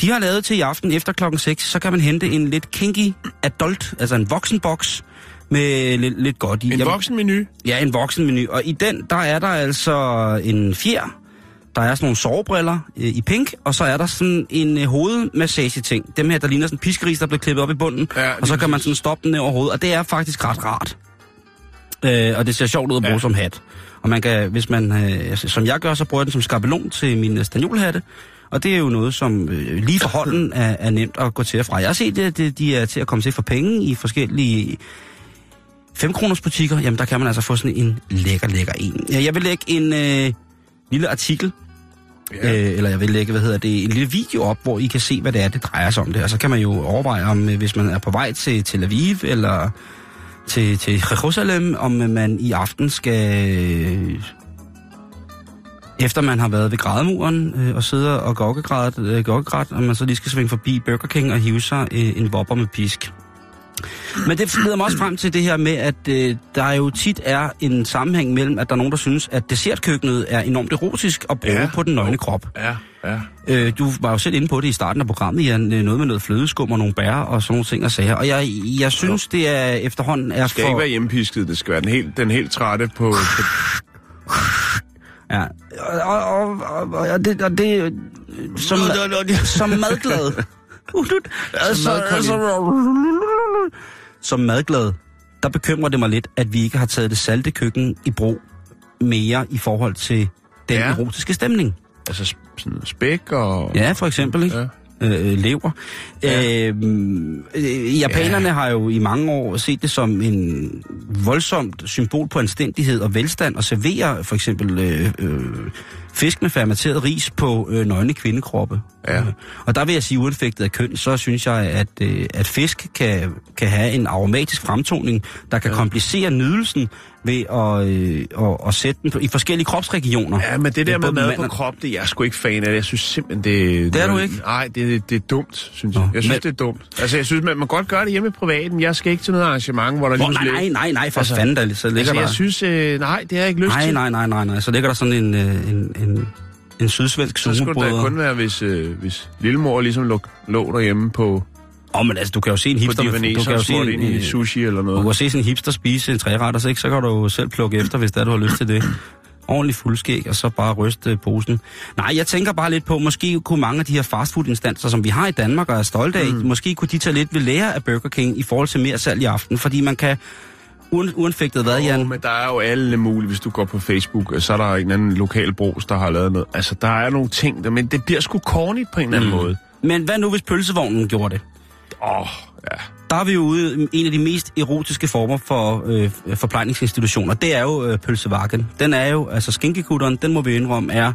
De har lavet til i aften efter klokken 6, så kan man hente en lidt kinky adult, altså en voksenboks med lidt, lidt godt i. En Jamen, voksenmenu. Ja, en voksenmenu. Og i den, der er der altså en fjer, der er sådan nogle sovebriller øh, i pink, og så er der sådan en øh, hovedmassage-ting. Dem her, der ligner sådan en piskeris, der bliver klippet op i bunden, Ja, og så kan man sådan stoppe den ned over hovedet, og det er faktisk ret rart. Øh, og det ser sjovt ud at bruge ja. Som hat. Og man kan, hvis man, øh, som jeg gør, så bruger jeg den som skabelon til mine stanjolhatte. Og det er jo noget, som øh, lige for hånden er, er nemt at gå til og fra. Jeg har set, at det, de er til at komme til for penge i forskellige 5 kroners butikker. Jamen, der kan man altså få sådan en lækker, lækker en. Ja, Jeg vil lægge en øh, lille artikel, Ja. øh, eller jeg vil lægge, hvad hedder det, en lille video op, hvor I kan se, hvad det er, det drejer sig om det. Og så kan man jo overveje, om øh, hvis man er på vej til Tel Aviv, eller til, til Jerusalem, om øh, man i aften skal... Efter man har været ved grædemuren øh, og sidder og gokkegrædt, øh, gokkegrædt, og man så lige skal svinge forbi Burger King og hive sig øh, en vopper med pisk. Men det leder mig også frem til det her med, at øh, der jo tit er en sammenhæng mellem, at der er nogen, der synes, at dessertkøkkenet er enormt erotisk at bruge ja. På den nøgne krop. Ja, ja. Øh, du var jo selv inde på det i starten af programmet, Jan, øh, noget med noget flødeskum og nogle bær og sådan nogle ting og sager. Og jeg, jeg synes, det er efterhånden er Det skal ikke for... være hjemmepisket, det skal være den helt, den helt trætte på... på Ja, og, og, og, og, det, og det øh, som, som madglad. altså, altså, som madglad, der bekymrer det mig lidt, at vi ikke har taget det salte køkken i brug mere i forhold til den ja. Erotiske stemning. altså sådan spæk og... Ja, for eksempel, ikke? Ja. Øh, lever. Ja. Øh, japanerne ja. har jo i mange år set det som en voldsomt symbol på anstændighed og velstand at servere for eksempel øh, øh, fisk med fermenteret ris på øh, nøgne kvindekroppe. Ja. Øh, Og der vil jeg sige, uanfægtet af køn, så synes jeg, at, øh, at fisk kan, kan have en aromatisk fremtoning, der kan ja. komplicere nydelsen ved at, øh, at, at sætte den på, i forskellige kropsregioner. Ja, men det der med mad på og- krop, det er jeg sgu ikke fan af. Jeg synes simpelthen, det... Det er du ikke? Nej, det, det er dumt, synes Nå, jeg. Jeg synes, men- det er dumt. Altså, jeg synes, man må godt gøre det hjemme i privaten. Jeg skal ikke til noget arrangement, hvor der Hvor, lige nej, nej, nej, nej, for altså, fanden da, så ligger Altså, der... jeg synes... Øh, nej, det har jeg ikke lyst Nej, til. nej, nej, nej, nej. Så ligger der sådan en, øh, en, en, en sydsvensk Så skulle det da kun være, hvis, øh, hvis lillemor ligesom lå, lå derhjemme på, Åh, oh, men altså, du kan jo se en hipster... divanes du kan jo se en, ind i sushi eller du noget. kan se sådan en hipster spise en træretter, så, ikke? så kan du jo selv plukke efter, hvis det er, du har lyst til det. Ordentlig fuldskæg, og så bare ryste øh, posen. Nej, jeg tænker bare lidt på, måske kunne mange af de her fastfood-instanser, som vi har i Danmark og er stolte af, mm. måske kunne de tage lidt ved lære af Burger King i forhold til mere salg i aften, fordi man kan, uanfægtet hvad, Jan, Oh, men der er jo alle mulige, hvis du går på Facebook, så er der en anden lokal bros, der har lavet noget. Altså, der er nogle ting, der, men det bliver sgu cornigt på en eller anden mm. måde. Men hvad nu, hvis pølsevognen gjorde det? Oh, ja. Der er vi jo ude en af de mest erotiske former for øh, forplejningsinstitutioner. Det er jo øh, pølsevakken. Den er jo, altså skinkekutteren, den må vi indrømme, er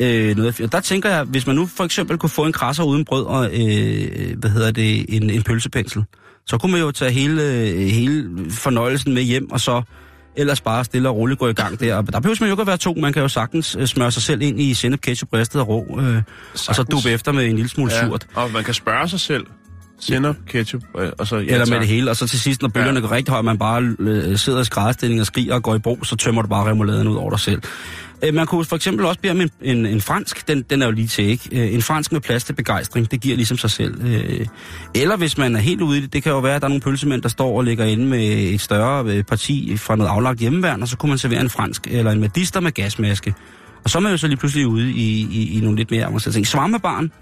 øh, noget af Der tænker jeg, hvis man nu for eksempel kunne få en krasser uden brød og, øh, hvad hedder det, en, en pølsepensel, så kunne man jo tage hele, øh, hele fornøjelsen med hjem, og så ellers bare stille og roligt gå i gang der. Og der behøver man jo ikke at være to. Man kan jo sagtens øh, smøre sig selv ind i sennep, ketchup, ristet og rå, øh, og så duppe efter med en lille smule ja. surt. Og man kan spørge sig selv, Sennep, ketchup, øh, og så... Ja, eller med tak. det hele, og så til sidst, når bølgerne Ja. går rigtig højt, man bare øh, sidder i skrædstilling og skriger og går i brug, så tømmer du bare remouladen ud over dig selv. Øh, man kunne for eksempel også bede om en, en, en fransk, den, den er jo lige til, ikke? Øh, en fransk med plads til begejstring, det giver ligesom sig selv. Øh, eller hvis man er helt ude i det, det kan jo være, at der er nogle pølsemænd, der står og ligger inde med et større parti fra noget aflagt hjemmeværn, og så kunne man servere en fransk eller en medister med gasmaske. Og så er man jo så lige pludselig ude i, i, i nogle lidt mere avancerede ting. Svampebaren,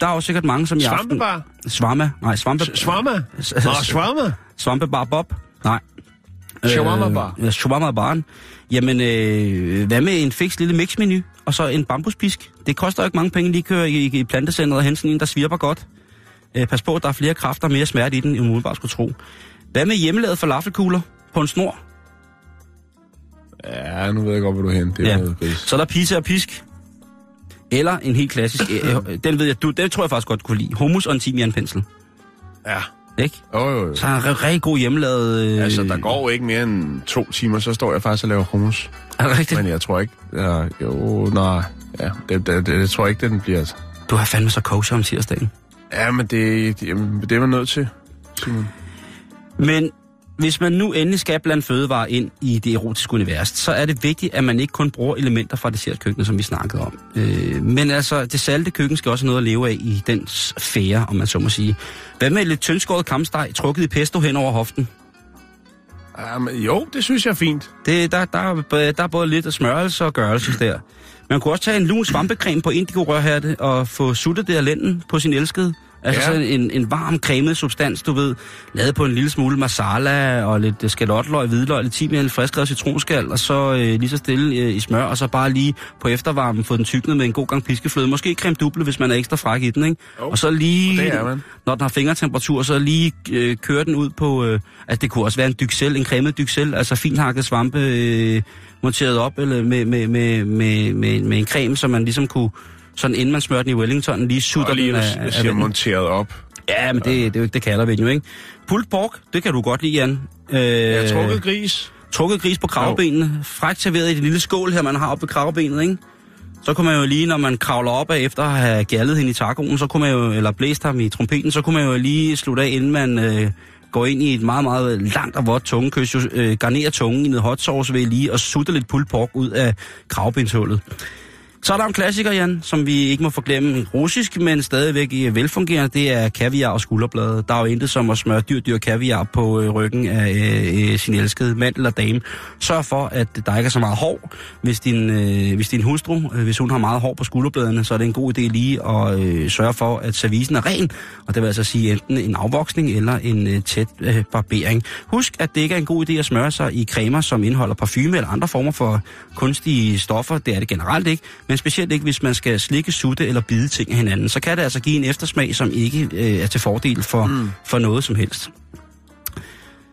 der er jo sikkert mange, som i aften... Svampebar? Svampe? Nej, svampe... Svamma? Nå, svamma? Svampebar Bob? Nej. Shawarma-bar. Øh, ja, shawarma-baren. Jamen, øh, hvad med en fix lille mixmenu, og så en bambuspisk? Det koster jo ikke mange penge lige at køre i, i plantecenteret og hente sådan en, der svirper godt. Øh, pas på, at der er flere kræfter og mere smerte i den, end man umiddelbart skulle tro. Hvad med hjemmelavet falafelkugler på en snor? Ja, nu ved jeg godt, hvor du er henne. Det er Ja. noget. Så er der pizza og pisk. Eller en helt klassisk, øh, den ved jeg, du, den tror jeg faktisk godt, du kunne lide. Hummus og en timianpensel. Ja. Ikke? Jo, jo, jo. Så er der rigtig god hjemmelavet... Øh, Altså, der går ikke mere end to timer, så står jeg faktisk og laver hummus. Er det rigtigt? Men jeg tror ikke... Ja, jo, nej. Ja, det, det, det, det tror jeg ikke, den bliver... Altså. Du har fandme så kosher om tirsdagen. Ja, men det, det, det er man nødt til, Simon. Men hvis man nu endelig skal blande fødevarer ind i det erotiske univers, så er det vigtigt, at man ikke kun bruger elementer fra dessertkøkkenet, som vi snakkede om. Øh, men altså, det salte køkken skal også have noget at leve af i den sfære, om man så må sige. Hvad med lidt tyndskåret kamsteg, trukket i pesto hen over hoften? Men, jo, det synes jeg er fint. Det, der, der, er- der er både lidt af smørelse og gørelse der. Man kunne også tage en lun svampecreme på indigo-rørhatte og få suttet det af lænden på sin elskede. Altså Ja. sådan en, en varm, cremet substans, du ved, lavet på en lille smule masala og lidt skalotløg, hvidløg, lidt timian, friskrevet citronskal, og så øh, lige så stille øh, i smør, og så bare lige på eftervarmen få den tyknet med en god gang piskefløde. Måske creme duble, hvis man er ekstra fræk i den, ikke? Jo, og så lige, og det er man. når den har fingertemperatur, så lige øh, køre den ud på, øh, at det kunne også være en dyksel, en cremet dyksel, altså finhakket svampe øh, monteret op eller med, med, med, med, med, med en creme, så man ligesom kunne, sådan inden man smører den i Wellington, lige sutter Og lige, den af, af vinden. monteret op. Ja, men det, det, er jo ikke, det kalder vi den jo, ikke? Pulled pork, det kan du godt lide, Jan. Øh, har trukket gris. trukket gris på kravbenene, frækt serveret i det lille skål her, man har oppe ved kravbenet, ikke? Så kunne man jo lige, når man kravler op af efter at have gjaldet hende i tacoen, så kunne man jo, eller blæst ham i trompeten, så kunne man jo lige slutte af, inden man øh, går ind i et meget, meget langt og vådt tungekys, øh, garnere tungen i noget hot sauce ved lige og sutte lidt pulled pork ud af kravbenshullet. Så er der en klassiker, Jan, som vi ikke må forglemme. Russisk, men stadigvæk øh, velfungerende, det er kaviar og skulderblade. Der er jo intet som at smøre dyr, dyr kaviar på øh, ryggen af øh, øh, sin elskede mand eller dame. Sørg for, at der ikke er så meget hår. Hvis din, øh, hvis din hustru, øh, hvis hun har meget hår på skulderbladene, så er det en god idé lige at øh, sørge for, at servicen er ren. Og det vil altså sige enten en afvoksning eller en øh, tæt øh, barbering. Husk, at det ikke er en god idé at smøre sig i cremer, som indeholder parfume eller andre former for kunstige stoffer. Det er det generelt ikke. Men specielt ikke, hvis man skal slikke, sutte eller bide ting af hinanden. Så kan det altså give en eftersmag, som ikke øh, er til fordel for, mm. for noget som helst.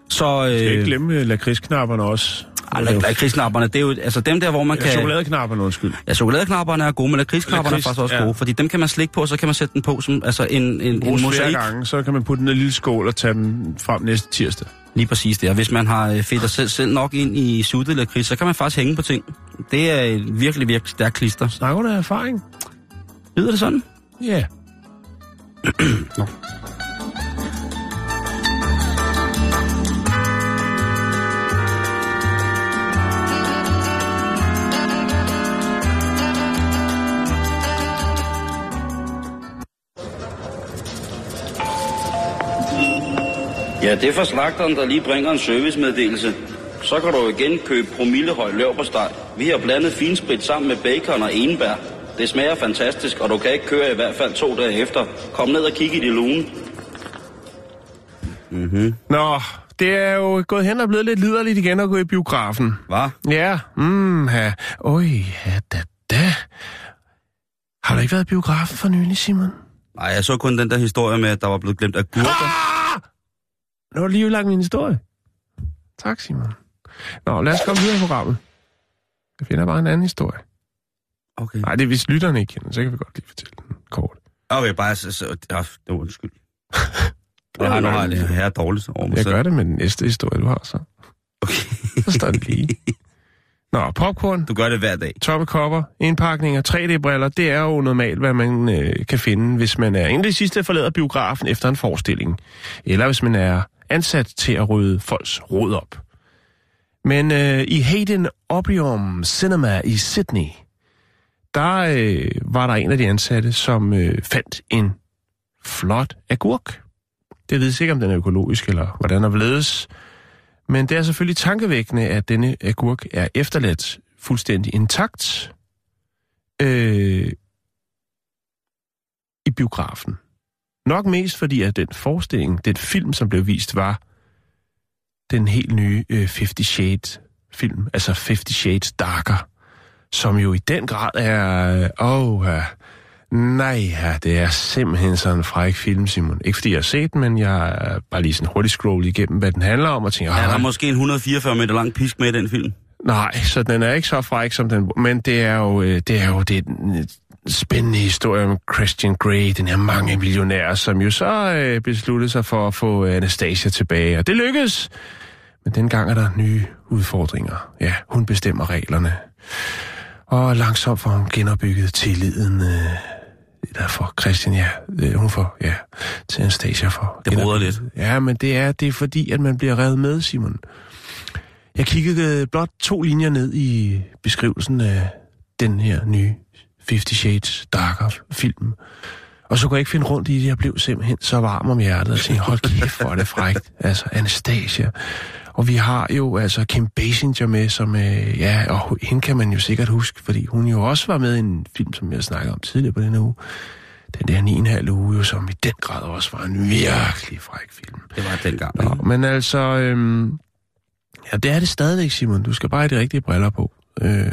Så... Jeg skal ikke Øh, glemme øh, lakridsknapperne også. ej, lak- lakridsknapperne, det er jo altså dem der, hvor man Ja, kan... chokoladeknapperne, undskyld. Ja, chokoladeknapperne er gode, men lakridsknapperne er faktisk også ja. gode, fordi dem kan man slikke på, og så kan man sætte den på som altså en, en, en flere mosaik. gange, så kan man putte den i en lille skål og tage den frem næste tirsdag. Lige præcis det. Og hvis man har øh, fedt selv, selv nok ind i suttet lakrids, så kan man faktisk hænge på ting. Det er et virkelig, virkelig stærkt klister. Snakker du af erfaring? Lyder det sådan? Ja. Ja, det er fra slagteren, der lige bringer en servicemeddelelse. Så kan du igen købe promillehøj løbersteg. Vi har blandet finsprit sammen med bacon og enbær. Det smager fantastisk, og du kan ikke køre i hvert fald to dage efter. Kom ned og kig i de lune. Nå, det er jo gået hen og blevet lidt liderligt igen at gå i biografen. Hvad? Ja, mm, ja. Oj, ja, da, da. Har du ikke været i biografen for nylig, Simon? Nej, jeg så kun den der historie med, at der var blevet glemt agurker. Ah! Nu har du lige lagt min historie. Tak, Simon. Nå, lad os komme videre i programmet. Jeg finder bare en anden historie. Okay. Nej, det er hvis lytterne ikke kender, så kan vi godt lige fortælle den kort. Okay, bare så... så ja, det var undskyld. Jeg har, nu har jeg det her dårligt over mig Jeg selv. gør det med den næste historie, du har så. Okay. Så står det lige. Nå, popcorn, Du gør det hver dag. tomme kopper, indpakninger, 3D-briller, det er jo normalt, hvad man øh, kan finde, hvis man er en af de sidste forlader biografen efter en forestilling. Eller hvis man er ansat til at rydde folks råd op. Men øh, i Hayden Opium Cinema i Sydney, der øh, var der en af de ansatte, som øh, fandt en flot agurk. Det ved ikke, om den er økologisk eller hvordan er ledes. Men det er selvfølgelig tankevækkende, at denne agurk er efterladt fuldstændig intakt øh, i biografen. Nok mest fordi, at den forestilling, den film, som blev vist, var den helt nye øh, Fifty Shades film, altså Fifty Shades Darker, som jo i den grad er, åh, ja, nej, ja, det er simpelthen sådan en fræk film, Simon. Ikke fordi jeg har set den, men jeg er bare lige sådan hurtigt scroll igennem, hvad den handler om, og tænker, Er der "Ah, måske en 144 meter lang pisk med i den film? Nej, så den er ikke så fræk som den, men det er jo øh, det er jo det er en spændende historie om Christian Grey, den her mange millionær, som jo så øh, besluttede sig for at få Anastasia tilbage, og det lykkedes. Men dengang er der nye udfordringer. Ja, hun bestemmer reglerne. Og langsomt får hun genopbygget tilliden. Øh, derfor Christian, ja, øh, hun får, ja, til Anastasia for. Det roder genopbygget. Ja, men det er, det er fordi, at man bliver revet med, Simon. Jeg kiggede blot to linjer ned i beskrivelsen af den her nye Fifty Shades Darker film. Og så kunne jeg ikke finde rundt i det. Jeg blev simpelthen så varm om hjertet og tænkte, hold kæft, hvor er det frækt. Altså, Anastasia. Og vi har jo altså Kim Basinger med, som, øh, ja, og hende kan man jo sikkert huske, fordi hun jo også var med i en film, som jeg snakkede om tidligere på denne uge. Den der 9,5 uge, jo, som i den grad også var en virkelig fræk film. Det var dengang. Nå, ikke? men altså, øhm, ja, det er det stadigvæk, Simon. Du skal bare have de rigtige briller på. Øh,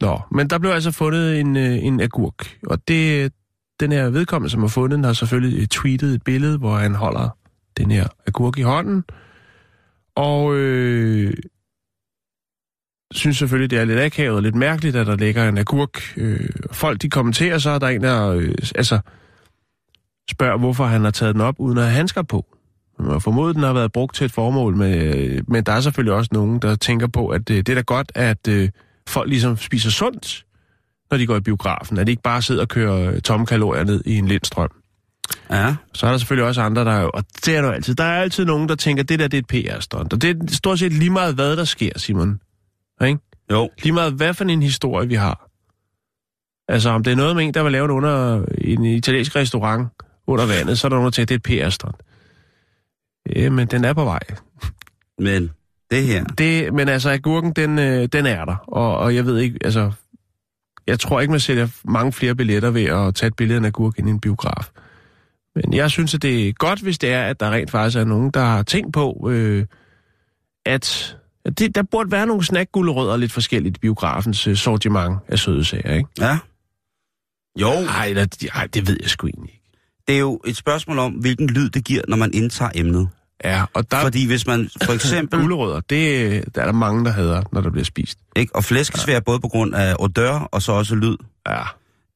nå, men der blev altså fundet en, øh, en agurk, og det, den her vedkommende, som har fundet den, har selvfølgelig øh, tweetet et billede, hvor han holder den her agurk i hånden, og øh, synes selvfølgelig, det er lidt akavet og lidt mærkeligt, at der ligger en agurk. Øh, folk, de kommenterer så, og der er en, der øh, altså, spørger, hvorfor han har taget den op, uden at have handsker på. Man må formode, den har været brugt til et formål, men, øh, men der er selvfølgelig også nogen, der tænker på, at øh, det er da godt, at øh, folk ligesom spiser sundt, når de går i biografen. At de ikke bare sidder og kører tomme kalorier ned i en lindstrøm. Ja. Så er der selvfølgelig også andre, der er jo, og det er der altid. Der er altid nogen, der tænker, det der det er et PR-stunt. Og det er stort set lige meget, hvad der sker, Simon. Ikke? Jo. Lige meget, hvad for en historie vi har. Altså, om det er noget med en, der vil lave det under en italiensk restaurant under vandet, så er der nogen, der tænker, det er et PR-stunt. Ja, men den er på vej. Men det her, Det, men altså, agurken, den, øh, den er der. Og, og jeg ved ikke, altså... Jeg tror ikke, man sælger mange flere billetter ved at tage et billede af en agurk ind i en biograf. Men jeg synes, at det er godt, hvis det er, at der rent faktisk er nogen, der har tænkt på, øh, at, det, der burde være nogle snackgullerødder lidt forskelligt i biografens øh, sortiment af søde sager, ikke? ja. Jo, Ej, der, ej, det ved jeg sgu egentlig ikke. det er jo et spørgsmål om, hvilken lyd det giver, når man indtager emnet. Ja, og der Fordi hvis man for eksempel, gulerødder, det der er der mange, der hader, når der bliver spist. ikke, og flæskesvær både på grund af odør og så også lyd. Ja,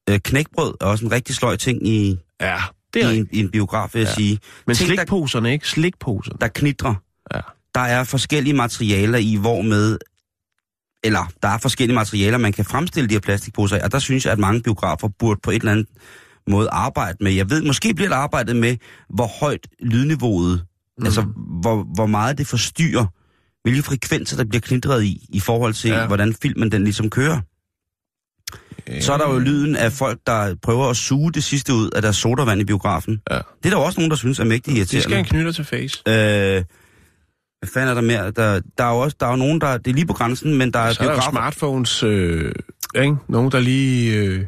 Øh, knækbrød er også en rigtig sløj ting i, ja det er i, en, i en biograf, vil jeg Ja. sige. Men Ting, der, slikposerne, ikke? Slikposerne. der knitrer. Ja. Der er forskellige materialer i, hvor med eller der er forskellige materialer, man kan fremstille de her plastikposer af, og der synes jeg, at mange biografer burde på et eller andet måde arbejde med. Jeg ved, måske bliver der arbejdet med, hvor højt lydniveauet, mm. altså hvor, hvor meget det forstyrrer, hvilke frekvenser der bliver knitret i, i forhold til, ja. hvordan filmen den ligesom kører. Så er der jo lyden af folk, der prøver at suge det sidste ud af deres sodavand i biografen. Ja. Det er der også nogen, der synes er mægtig De skal irriterende. en knytter til face. Øh, hvad fanden er der mere? Der, der er jo også der er jo nogen, der... Det er lige på grænsen, men der er Så er der jo biografer... smartphones, øh, ikke? Nogen, der lige, øh,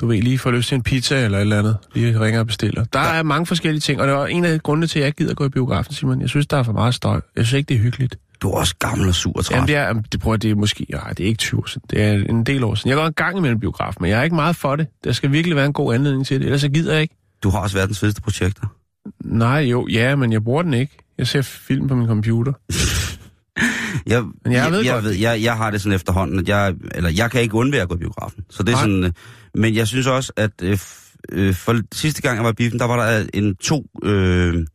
du ved, lige får lyst til en pizza eller et eller andet. Lige ringer og bestiller. Der er mange forskellige ting, og det er en af grundene til, at jeg ikke gider gå i biografen, Simon. Jeg synes, der er for meget støj. Jeg synes ikke, det er hyggeligt. Du er også gammel og sur og træt. Jamen, det er, det, prøver, det er måske, nej, det er ikke 20 år siden. Det er en del år siden. Jeg går en gang imellem biograf, men jeg er ikke meget for det. Der skal virkelig være en god anledning til det, ellers så gider jeg ikke. Du har også verdens fedeste projekter. Nej, jo, ja, men jeg bruger den ikke. Jeg ser film på min computer. Jeg, Men jeg ved jeg, godt- ved, jeg, jeg har det sådan efterhånden, at jeg, eller jeg kan ikke undvære at gå i biografen. Så det er Nej. sådan, øh, men jeg synes også, at øh, øh, for sidste gang jeg var i biffen, der var der en to, øh,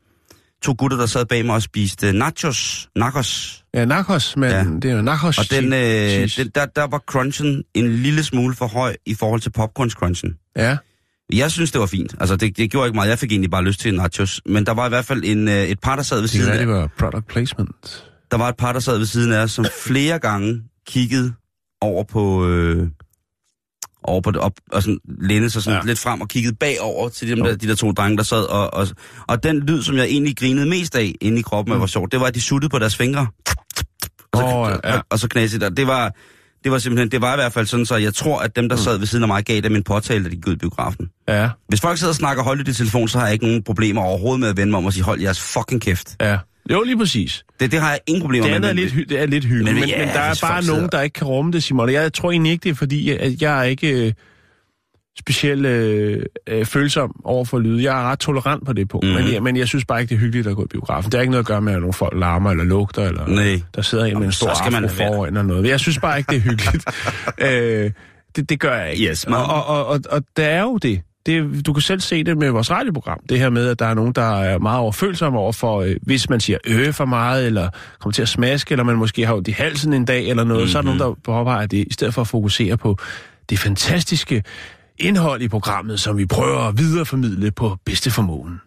to gutter, der sad bag mig og spiste nachos. Nachos. Ja, Narcos, men Ja. det er jo Narcos. Og den, øh, den, der, der var crunchen en lille smule for høj i forhold til popcorns-crunchen. Ja, Jeg synes, det var fint. Altså, det, det gjorde ikke meget. Jeg fik egentlig bare lyst til nachos. Men der var i hvert fald en, øh, et par, der sad ved det siden af. det var product placement. Der var et par, der sad ved siden af som flere gange kiggede over på... Øh, over på det, op, og sådan lænede sig sådan ja. Lidt frem og kiggede bagover til dem der, de der to drenge, der sad. Og, og, og den lyd, som jeg egentlig grinede mest af inde i kroppen, mm. var sjovt, det var, at de suttede på deres fingre. Og så, Åh, ja. og, og så knasede der. Det var, det var simpelthen, det var i hvert fald sådan, så jeg tror, at dem, der sad ved siden af mig, gav dem en påtale, da de gik ud i biografen. Ja, Hvis folk sidder og snakker højt i telefon, så har jeg ikke nogen problemer overhovedet med at vende mig om og sige, hold jeres fucking kæft. ja. Jo, lige præcis. Det, det har jeg ingen problemer Det med. andet er lidt, det er lidt hyggeligt, Men- men, ja, men der er hvis bare nogen, sidder- der ikke kan rumme det, Simon. Jeg tror egentlig ikke, det er fordi, at jeg er ikke øh, specielt øh, øh, følsom over for lyd. Jeg er ret tolerant på det punkt, Mhm. mm. men, jeg, men jeg synes bare ikke, det er hyggeligt at gå i biografen. Det har ikke noget at gøre med, at nogle folk larmer eller lugter, eller Nej. der sidder en med en stor man afro foran eller noget. Jeg synes bare ikke, det er hyggeligt. øh, det, det gør jeg ikke. Yes, og, og, og, og, og der er jo det. Det. Du kan selv se det med vores radioprogram. Det her med, at der er nogen, der er meget overfølsomme over for, øh, hvis man siger øh for meget, eller kommer til at smaske, eller man måske har ondt i halsen en dag, eller noget, mm-hmm. så er der nogen, der påpeger det, i stedet for at fokusere på det fantastiske indhold i programmet, som vi prøver at videreformidle på bedste formåen.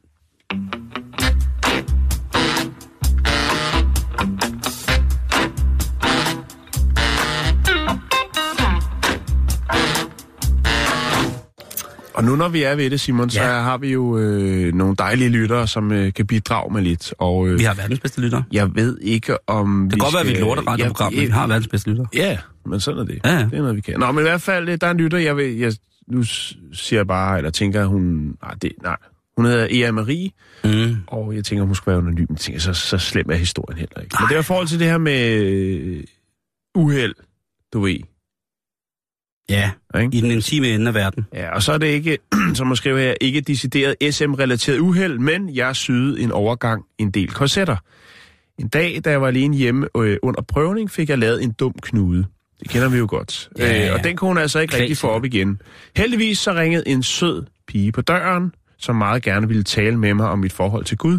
Og nu når vi er ved det, Simon, så Ja. har vi jo øh, nogle dejlige lyttere, som øh, kan bidrage med lidt. Og øh, Vi har verdens bedste lytter. jeg ved ikke, om Det kan godt være, at vi er et lorteradioprogram, men vi har verdens bedste lytter. Ja, men sådan er det. Ja, ja. Det er noget, vi kan. Nå, men i hvert fald, øh, der er en lytter, jeg vil... Jeg, nu siger jeg bare, eller tænker, hun... Nej, det, nej. Hun hedder Ea Marie, Mm. og jeg tænker, hun skulle være anonym. Jeg tænker, så, så slem er historien heller ikke. Men det er i forhold til det her med øh, uheld, du ved. Ja, Ikke? i den intime ende af verden. Ja, og så er det ikke, som man skriver her, ikke decideret SM-relateret uheld, men jeg syede en overgang en del korsetter. En dag, da jeg var alene hjemme øh, under prøvning, fik jeg lavet en dum knude. Det kender vi jo godt. Ja, ja. Øh, og den kunne hun altså ikke Kvæg, rigtig få op igen. Heldigvis så ringede en sød pige på døren, som meget gerne ville tale med mig om mit forhold til Gud.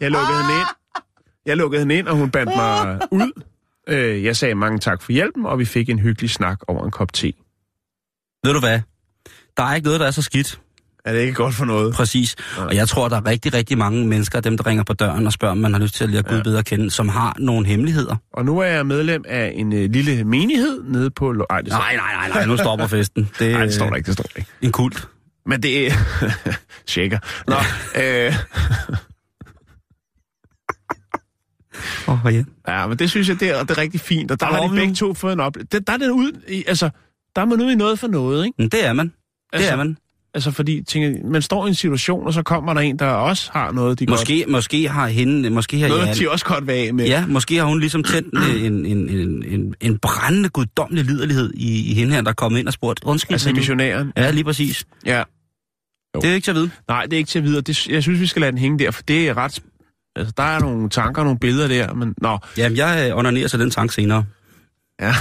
jeg lukkede hende ind. Jeg lukkede hende ind, og hun bandt mig ud. Øh, jeg sagde mange tak for hjælpen, og vi fik en hyggelig snak over en kop te. Ved du hvad? Der er ikke noget, der er så skidt. Er det ikke godt for noget? Præcis. Og jeg tror, der er rigtig, rigtig mange mennesker, dem der ringer på døren og spørger, om man har lyst til at lære Gud bedre at kende, som har nogle hemmeligheder. Og nu er jeg medlem af en øh, lille menighed nede på... Lo- Ej, det står, Nej, nej, nej, nej, nu stopper festen. Det er nej, det står der ikke, det står der ikke. en kult. Men det er... Tjekker. Nå, øh, Åh, oh, ja. ja, men det synes jeg, det er, det er rigtig fint. Og der, Der har de begge to fået en op... Der, er den ud i, altså, der er man ude i noget for noget, ikke? Men det er man. Det Altså, er man. Altså, fordi tænker, man står i en situation, og så kommer der en, der også har noget, de Måske, måske har hende, måske har godt... Noget, Jan, de også godt vil af med. Ja, måske har hun ligesom tændt en, en, en, en, en brændende guddommelig liderlighed i, i hende her, der er kommet ind og spurgt, undskyld, Altså missionæren. Ja, lige præcis. Ja. Jo. Det er ikke til at vide. Nej, det er ikke til at vide. og Det, jeg synes, vi skal lade den hænge der, for det er ret... Altså, der er nogle tanker og nogle billeder der, men... Nå, Jamen, jeg øh, onanerer så den tanke senere. Ja.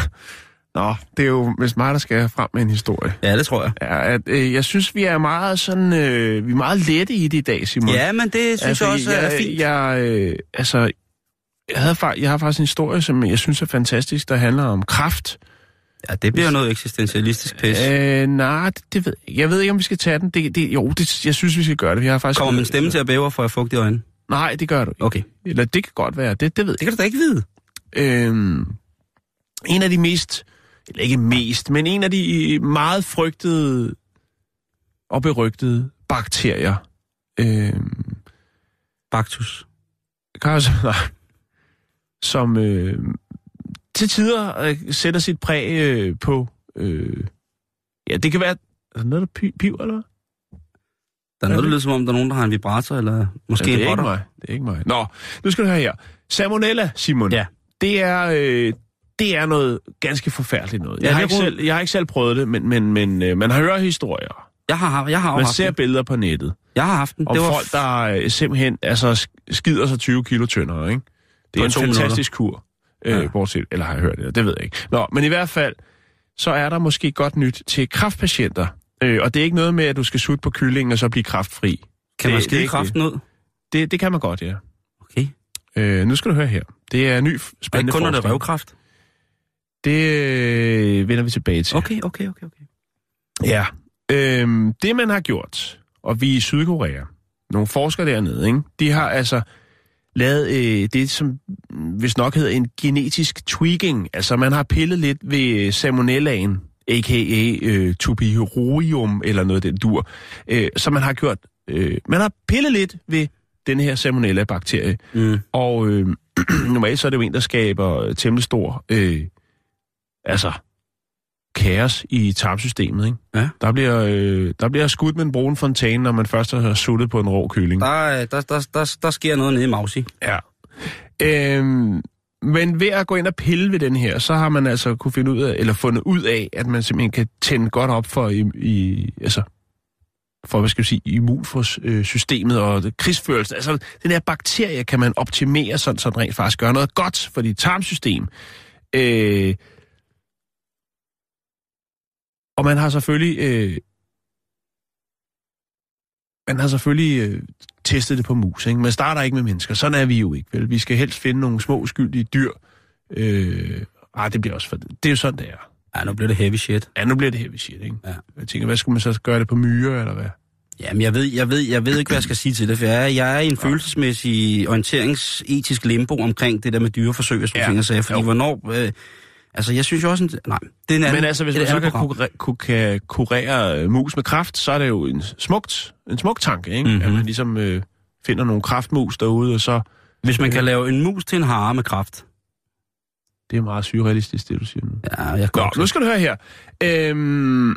Nå, det er jo vist mig, der skal frem med en historie. Ja, det tror jeg. Ja, at, øh, jeg synes, vi er meget sådan, øh, vi er meget lette i det i dag, Simon. Ja, men det synes jeg også jeg, er fint. Jeg, øh, altså, jeg, havde, jeg har faktisk en historie, som jeg synes er fantastisk, der handler om kraft. Ja, det bliver noget eksistentialistisk pis. Øh, nej, det, det ved jeg. Jeg ved ikke, om vi skal tage den. Det, det, jo, det, jeg synes, vi skal gøre det. Vi har faktisk... Kommer min stemme til at bæve, for jeg fugt i øjnene? Nej, det gør du ikke. Okay. Eller det kan godt være. Det, det ved Det kan du da ikke vide. jeg. Øhm, en af de mest, eller ikke mest, men en af de meget frygtede og berygtede bakterier. Øhm, Baktus. Karls, nej, som øh, til tider øh, sætter sit præg øh, på... Øh, ja, det kan være... Er der noget, der pi- piv, eller hvad? Der er noget, der lyder som om, der er nogen, der har en vibrator, eller måske ja, det en er ikke potter. mig. Det er ikke mig. Nå, nu skal du høre her. Salmonella, Simon. Ja. Det er, øh, det er noget ganske forfærdeligt noget. Ja, Jeg, har, det ikke selv, jeg har ikke selv prøvet det, men, men, men øh, man har hørt historier. Jeg har, jeg har Man haft ser den. billeder på nettet. Jeg har haft den. Og Det var folk, der øh, simpelthen altså, sk- skider sig 20 kilo tyndere, ikke? Det er en fantastisk kur. Øh, Ja. Bortset, eller har jeg hørt det, det ved jeg ikke. Nå, men i hvert fald, så er der måske godt nyt til kraftpatienter. Øh, og det er ikke noget med, at du skal sutte på kyllingen og så blive kraftfri. Kan man det- er skide kraften ud? det, det kan man godt, ja. Okay. Øh, nu skal du høre her. Det er ny f- Og spændende ikke kun når det er røvkraft? Det øh, vender vi tilbage til. Okay, okay, okay, okay. Ja. Øhm, det man har gjort, og vi i Sydkorea, nogle forskere dernede, ikke? de har altså lavet øh, det, som hvis nok hedder en genetisk tweaking. Altså man har pillet lidt ved salmonellaen, a.k.a. Øh, tubihorium eller noget af den dur. Øh, så man har gjort, øh, man har pillet lidt ved den her salmonella-bakterie. Mm. Og øh, normalt så er det jo en, der skaber temmelig stor, øh, altså, kaos i tarmsystemet, ikke? Ja. Der bliver, øh, der bliver skudt med en brun fontæne, når man først har suttet på en rå kylling. Der, er- der, der, der, der sker noget nede i Mausi. Ja. Øhm, men ved at gå ind og pille ved den her, så har man altså kunne finde ud af, eller fundet ud af, at man simpelthen kan tænde godt op for, i, i, altså, for hvad skal vi sige, immunsystemet og krigsførelsen. Altså, den her bakterie kan man optimere, sådan, så den rent faktisk gør noget godt for dit tarmsystem. Øh, og man har selvfølgelig... Øh, man har selvfølgelig øh, testet det på mus, ikke? Man starter ikke med mennesker. Sådan er vi jo ikke, vel? Vi skal helst finde nogle små uskyldige dyr. Øh, ah, det bliver også for... Det er jo sådan, det er. Ja, nu bliver det heavy shit. Ja, nu bliver det heavy shit, ikke? Ja. Jeg tænker, hvad skulle man så gøre det på myrer, eller hvad? Jamen, jeg ved, jeg ved, jeg ved ikke, hvad jeg skal sige til det, for jeg er, jeg er i en følelsesmæssig orienteringsetisk limbo omkring det der med dyreforsøg sådan Ja. ja. ting, jeg sagde, fordi Jo. hvornår... Øh, altså, jeg synes jo også... En, nej, det er en anden, Men altså, hvis man så kan, kurere, kurere øh, mus med kraft, så er det jo en smukt, en smuk tanke, ikke? Mm-hmm. At Mhm. man ligesom øh, finder nogle kraftmus derude, og så... Hvis man kan lave en mus til en hare med kraft. Det er meget surrealistisk, det du siger nu. Ja, jeg går Nå, nu skal du høre her. Øhm,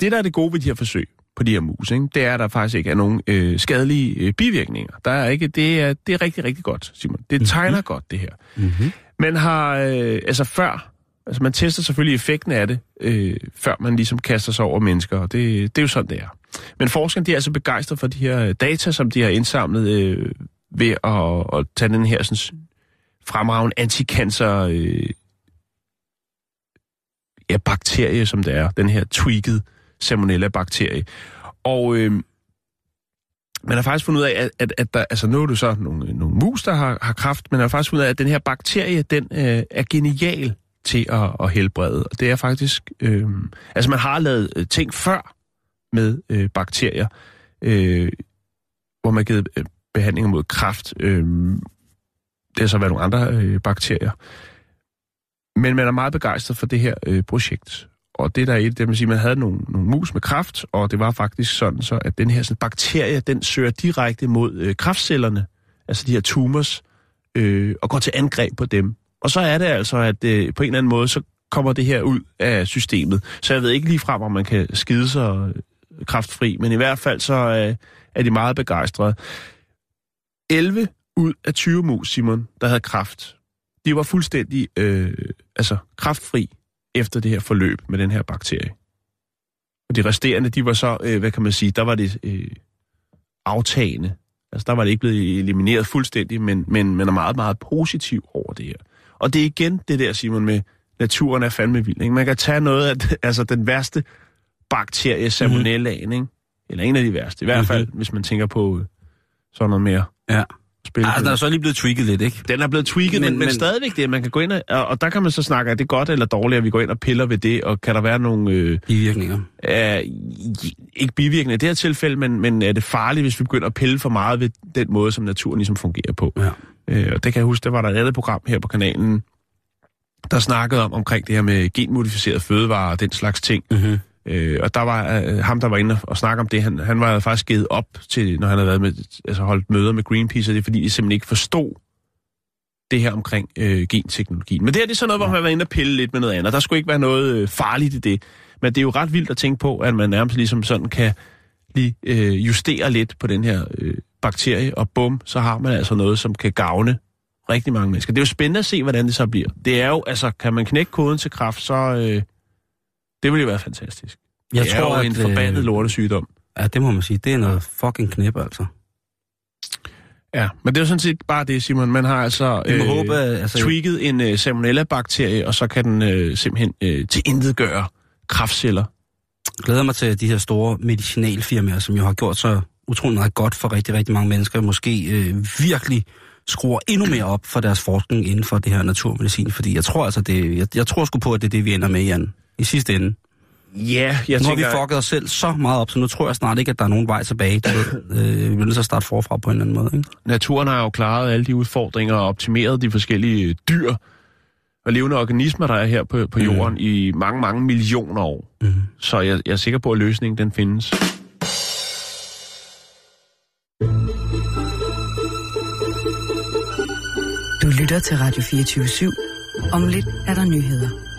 det, der er det gode ved de her forsøg på de her mus, ikke, det er, at der faktisk ikke er nogen øh, skadelige øh, bivirkninger. Der er ikke, det, er, det er rigtig, rigtig godt, Simon. Det tegner mm-hmm. godt, det her. Mm-hmm. Man har, øh, altså før, altså man tester selvfølgelig effekten af det, øh, før man ligesom kaster sig over mennesker, og det, det er jo sådan, det er. Men forskerne, de er altså begejstrede for de her øh, data, som de har indsamlet øh, ved at, at tage den her sådan, fremragende anticancer øh, ja, bakterie, som det er, den her tweaked salmonella-bakterie. Og øh, man har faktisk fundet ud af, at, at, at der, altså nu er det så nogle, nogle mus, der har, har kraft, men man har faktisk fundet ud af, at den her bakterie, den øh, er genial til at, at helbrede. Og det er faktisk, øh, altså man har lavet øh, ting før med øh, bakterier, øh, hvor man har givet øh, behandlinger mod kræft. Øh, det har så været nogle andre øh, bakterier. Men man er meget begejstret for det her øh, projekt. Og det der er et, det vil sige, man havde nogle, nogle mus med kraft, og det var faktisk sådan så, at den her sådan, bakterie, den søger direkte mod øh, kraftcellerne, altså de her tumors, øh, og går til angreb på dem. Og så er det altså, at øh, på en eller anden måde, så kommer det her ud af systemet. Så jeg ved ikke lige frem, om man kan skide sig øh, kraftfri, men i hvert fald så øh, er de meget begejstrede. 11 ud af 20 mus, Simon, der havde kraft, de var fuldstændig øh, altså kraftfri efter det her forløb med den her bakterie. Og de resterende, de var så, øh, hvad kan man sige, der var det øh, aftagende. Altså der var det ikke blevet elimineret fuldstændig, men, men man er meget, meget positiv over det her. Og det er igen det der, Simon, med naturen er fandme vild. Ikke? Man kan tage noget af altså den værste bakterie, salmonellaen, ikke? eller en af de værste. I hvert fald, mm-hmm. hvis man tænker på øh, sådan noget mere Ja. Spil. Altså, der er så lige blevet tweaked lidt, ikke? Den er blevet tweaked, men, Men- men, stadigvæk det, man kan gå ind og, og, der kan man så snakke, er det godt eller dårligt, at vi går ind og piller ved det, og kan der være nogle, øh, Bivirkninger. øh, ikke bivirkninger i det her tilfælde, men, men er det farligt, hvis vi begynder at pille for meget ved den måde, som naturen ligesom fungerer på? Ja. Øh, og det kan jeg huske, der var der et andet program her på kanalen, der snakkede om omkring det her med genmodificeret fødevarer og den slags ting. Mm-hmm. Øh, og der var øh, ham, der var inde og snakke om det, han, han var faktisk givet op til, når han havde været med, altså holdt møder med Greenpeace, og det er fordi, de simpelthen ikke forstod det her omkring øh, genteknologien. Men det her det er sådan noget, hvor man har været inde og pille lidt med noget andet. Der skulle ikke være noget øh, farligt i det. Men det er jo ret vildt at tænke på, at man nærmest ligesom sådan kan lige øh, justere lidt på den her øh, bakterie, og bum, så har man altså noget, som kan gavne rigtig mange mennesker. Det er jo spændende at se, hvordan det så bliver. Det er jo, altså, kan man knække koden til kraft, så øh, det vil jo være fantastisk. Jeg det tror, er jo en at, forbandet øh, lortesygdom. Ja, det må man sige. Det er noget fucking knæp, altså. Ja, men det er jo sådan set bare det, Simon. Man har altså må håbe, altså- tweaked en øh, salmonella-bakterie, og så kan den øh, simpelthen øh, tilintetgøre kraftceller. glæder mig til de her store medicinalfirmaer, som jo har gjort så utrolig meget godt for rigtig, rigtig mange mennesker. Måske øh, virkelig skruer endnu mere op for deres forskning inden for det her naturmedicin. Fordi jeg tror altså, det, jeg, jeg tror sgu på, at det er det, vi ender med, Jan. I sidste ende. Ja, jeg Nu har tænker... vi fucket os selv så meget op, så nu tror jeg snart ikke, at der er nogen vej tilbage. Du ved, øh, vi bliver nødt til at starte forfra på en eller anden måde. Ikke? naturen har jo klaret alle de udfordringer og optimeret de forskellige dyr og levende organismer, der er her på, på jorden i mange, mange millioner år. Mm. Så jeg, jeg er sikker på, at løsningen den findes. Du lytter til Radio 24 /7. Om lidt er der nyheder.